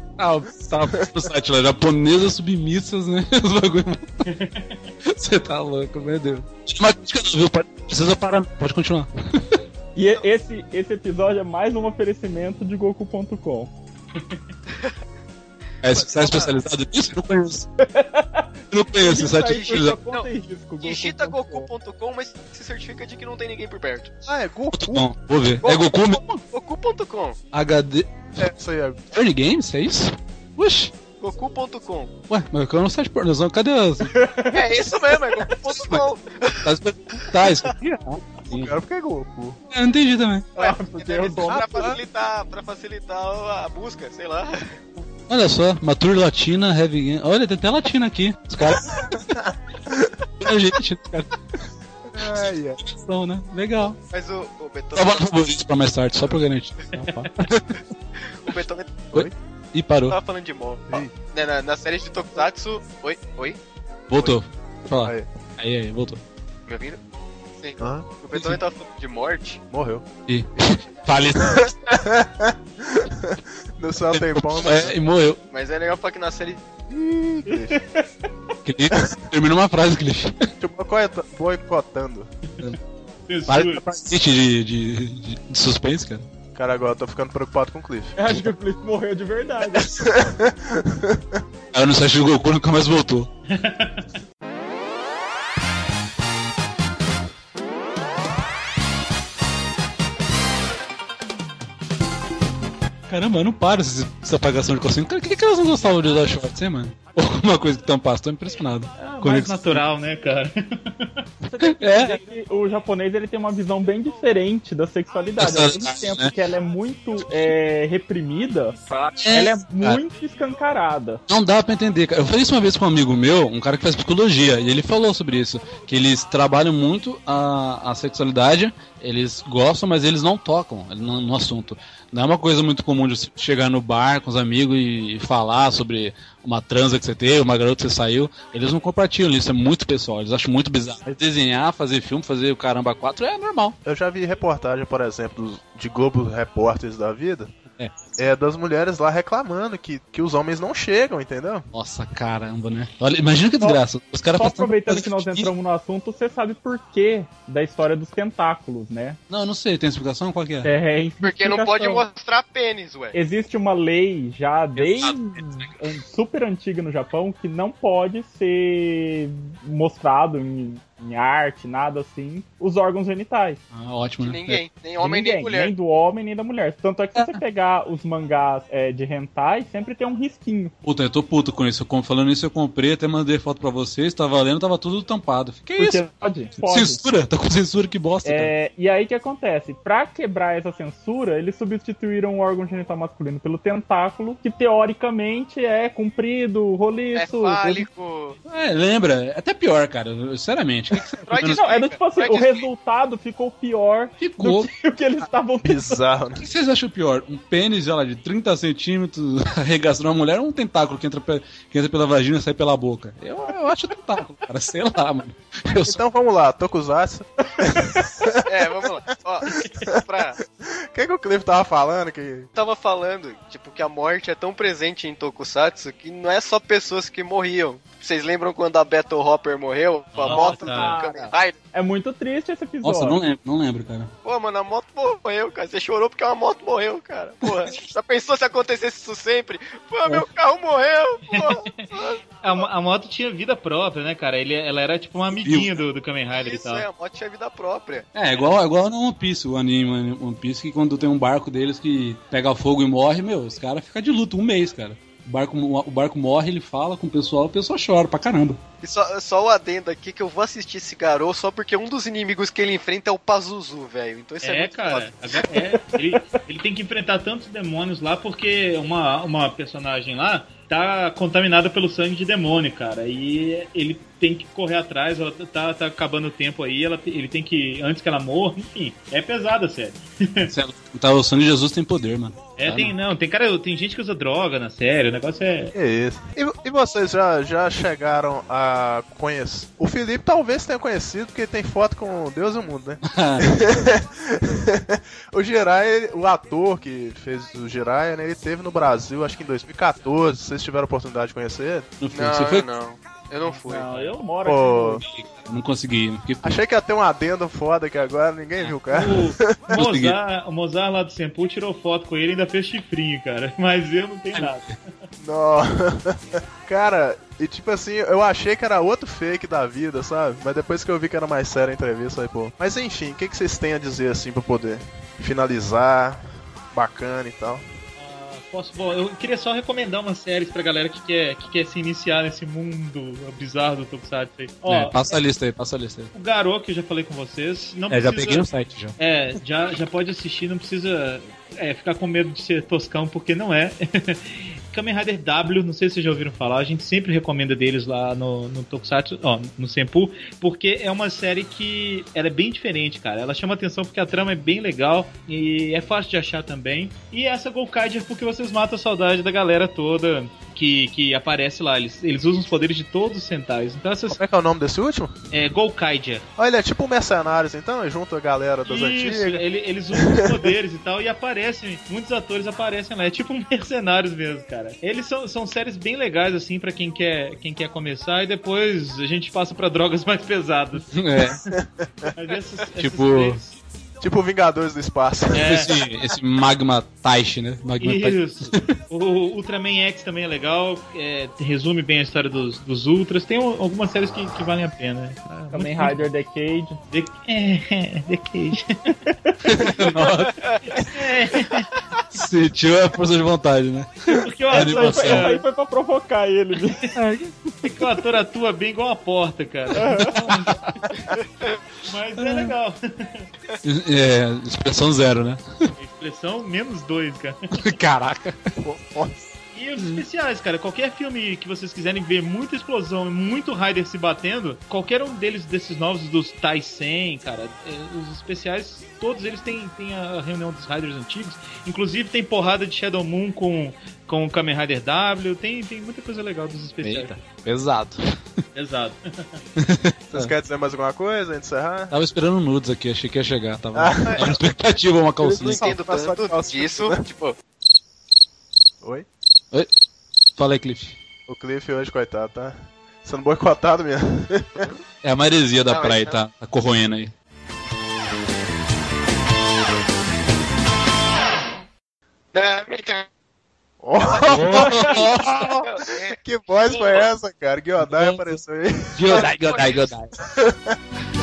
Ah, tá no site lá, japonesa submissas, né? Os bagulho. Você tá louco, meu Deus. Tinha uma crítica não, viu? Precisa parar, pode continuar. E esse, esse episódio é mais um oferecimento de Goku.com. É, você tá especializado nisso? Eu não conheço. Eu não conheço esse site risco, Digita Goku.com. goku.com, mas se certifica de que não tem ninguém por perto. Ah, é Goku. Vou ver. É Goku? Goku.com. HD. É, isso aí é. Early Games? É isso? Uxi. Goku.com. Ué, mas eu não site pornozão, cadê as. É isso mesmo, é Goku.com. Tá, tá, isso aqui? Ah, sim. Cara, porque é Goku. Eu não entendi também. Ah, porque eu dou Pra facilitar, pra facilitar a busca, sei lá. Olha só, Mature Latina, Heavy Game. Olha, tem até Latina aqui. Os caras. a gente, os caras Ai, ai. são, né? Legal. Mas o, o Beethoven. Tava no favorito pra mais tarde, só pra garantir. O Beethoven Ih, parou. tava falando de Mon. Ó, né, Na, na série de Tokusatsu. Oi, oi, Voltou. Fala. Aí. Aí, aí, voltou. me ouvindo? Sim. Hã? O Beethoven tava falando de morte. Morreu. Ih. Fale. No céu tem pão, mas. É, e morreu. Mas é legal falar que na série. Cliff. Termina uma frase, Cliff. Tipo, boicota- boicotando. Para de, de, de, de, de suspense, cara. Cara, agora eu tô ficando preocupado com o Cliff. Eu acho que o Cliff morreu de verdade. Aí no site do Goku nunca mais voltou. Caramba, eu não paro essa, apagação de. Cara, por que, que elas não gostavam de usar shorts, hein, mano? Alguma coisa que tampasse, tô impressionado. Mais Conexão. natural, né, cara? É, que o japonês ele tem uma visão bem diferente da sexualidade. Ao mesmo tempo né? que ela é muito é, reprimida, É, ela é muito escancarada. Não dá pra entender, cara. Eu falei isso uma vez com um amigo meu, um cara que faz psicologia, e ele falou sobre isso. Que eles trabalham muito a, a sexualidade, eles gostam, mas eles não tocam no, no assunto. Não é uma coisa muito comum de chegar no bar com os amigos e, falar sobre uma transa que você teve, uma garota que você saiu. Eles não compartilham isso, é muito pessoal, eles acham muito bizarro. Mas desenhar, fazer filme, fazer o caramba 4 é normal. Eu já vi reportagem, por exemplo, de Globo Repórteres da vida. É. É das mulheres lá reclamando que, que os homens não chegam, entendeu? Nossa, caramba, né? Olha, imagina que desgraça. Os caras Só aproveitando que nós entramos no assunto, você sabe por quê da história dos tentáculos, né? Não, eu não sei, tem explicação? Qual que é? É, é Porque não pode mostrar pênis, ué. Existe uma lei já desde super antiga no Japão que não pode ser mostrado em, em arte, nada assim, os órgãos genitais. Ah, ótimo, De né? ninguém. Nem homem ninguém, nem mulher. Nem do homem, nem da mulher. Tanto é que se você pegar os mangás é, de hentai, sempre tem um risquinho. Puta, eu tô puto com isso. Eu Falando isso, eu comprei, até mandei foto pra vocês, tava lendo, tava tudo tampado. Que Porque isso? pode, pode. Censura? Tá com censura, que bosta, cara. É, e aí o que acontece? Pra quebrar essa censura, eles substituíram o órgão genital masculino pelo tentáculo, que teoricamente é comprido, É roliço. fálico. É, lembra? É até pior, cara. Sinceramente. Freud? Não, é do tipo assim, Freud o explica. resultado ficou pior Ficou. do que o que eles estavam pensando. O que vocês acham pior? Um pênis, sei lá, de 30 centímetros arregaçando uma mulher ou um tentáculo que entra, que entra pela vagina e sai pela boca? Eu, eu acho tentáculo, cara. Sei lá, mano. Eu sou... Então vamos lá, Tokusatsu. É, vamos lá. Ó, pra... O que, que o Cliff tava falando? Que... Tava falando, tipo, que a morte é tão presente em Tokusatsu que não é só pessoas que morriam. Vocês lembram quando a Battle Hopper morreu? Com a Nossa, moto do. Kamen Rider? É muito triste esse episódio. Nossa, não lembro, não lembro, cara. Pô, mano, a moto morreu, cara. Você chorou porque uma moto morreu, cara. Porra, já pensou se acontecesse isso sempre? Pô, meu carro morreu, porra. A, a moto tinha vida própria, né, cara? Ele, ela era tipo uma amiguinha do, do Kamen Rider e Isso tal. é, a moto tinha vida própria. É, igual, igual no One Piece, o anime One Piece, que quando tem um barco deles que pega fogo e morre, meu, os caras ficam de luto um mês, cara. O barco, o barco morre, ele fala com o pessoal, o pessoal chora pra caramba. E só, só o adendo aqui que eu vou assistir esse garoto só porque um dos inimigos que ele enfrenta é o Pazuzu, velho. Então isso é, É, muito cara. foda. É, ele, ele tem que enfrentar tantos demônios lá porque uma, uma personagem lá tá contaminada pelo sangue de demônio, cara. E ele tem que correr atrás, ela tá, tá acabando o tempo aí, ela, ele tem que. Antes que ela morra, enfim. É pesada, sério. Tá, o sangue de Jesus tem poder, mano. É, Tá, tem, não, tem cara, tem gente que usa droga na série, o negócio é. Que isso. E, e vocês já, já chegaram a conhecer? O Felipe talvez tenha conhecido, porque tem foto com Deus e o mundo, né? o Jirai, o ator que fez o Jirai, né, ele teve no Brasil, acho que em 2014. Vocês tiveram a oportunidade de conhecer ele? Não foi, Não, você foi? Eu não. Fui. Não, eu moro Pô, aqui Não consegui. não achei que ia ter um adendo foda aqui agora, ninguém viu, cara. O Mozart, o Mozart lá do Sempu tirou foto com ele e ainda fez chifrinho, cara. Mas eu não tenho nada. Não. Cara, e tipo assim, eu achei que era outro fake da vida, sabe? Mas depois que eu vi que era mais séria a entrevista, aí, pô. Mas enfim, o que, que vocês têm a dizer assim pra poder finalizar? Bacana e tal. Posso, bom, eu queria só recomendar umas séries pra galera que quer, que quer se iniciar nesse mundo bizarro do Tokusatsu aí. Ó, É, passa a lista aí, passa a lista aí. o Garou, que eu já falei com vocês, não É, já precisa... peguei no site já. É, já, já pode assistir, não precisa é, ficar com medo de ser toscão, porque não é. Kamen Rider W, não sei se vocês já ouviram falar, a gente sempre recomenda deles lá no, no Tokusatsu, ó, no Senpu, porque é uma série que ela é bem diferente, cara. Ela chama atenção porque a trama é bem legal e é fácil de achar também. E essa Golkaider porque vocês matam a saudade da galera toda que, que aparece lá. Eles, eles usam os poderes de todos os Sentais. Então essas. Como é que é o nome desse último? É Golkaider. Olha, ele é tipo um mercenários, então, junto a galera das Isso, antigas. ele- eles usam os poderes e tal, e aparecem, muitos atores aparecem lá, é tipo um mercenários mesmo, cara. Eles são, são séries bem legais, assim, pra quem quer, quem quer começar, e depois a gente passa pra drogas mais pesadas. É, essas Tipo- três- Tipo Vingadores do Espaço. É. esse, esse Magma Taishi, né? Magma Taishi. Isso. O Ultraman X também é legal, é, resume bem a história dos, dos Ultras. Tem um- algumas séries que, que valem a pena. Ah, Kamen muito- Rider Decade. The, é, The Cage. Sentiu a força de vontade, né? Porque o É ator. Isso aí foi pra provocar ele. viu? porque o ator atua bem igual uma porta, cara. Mas é legal. É, expressão zero, né? Expressão menos dois, cara. Caraca. E os especiais, cara. Qualquer filme que vocês quiserem ver muita explosão e muito Rider se batendo, qualquer um deles, desses novos, dos Taisen, cara, é, os especiais, todos eles têm, têm a reunião dos Riders antigos. Inclusive tem porrada de Shadow Moon com, com o Kamen Rider W. Tem, tem muita coisa legal dos especiais. Eita, pesado. Exato. Vocês querem dizer mais alguma coisa antes de encerrar? Tava esperando nudes aqui, achei que ia chegar. Tava, tava na expectativa uma Eu não calcinha. entendo tanto calcinha, disso. né? Tipo, Oi? Fala aí, Cliff. O Cliff hoje, coitado, tá sendo boicotado mesmo. É a maresia da Não, praia, então- tá, tá corroendo aí. que voz foi essa, cara? Guiodai apareceu aí. Giodai, Giodai, Giodai.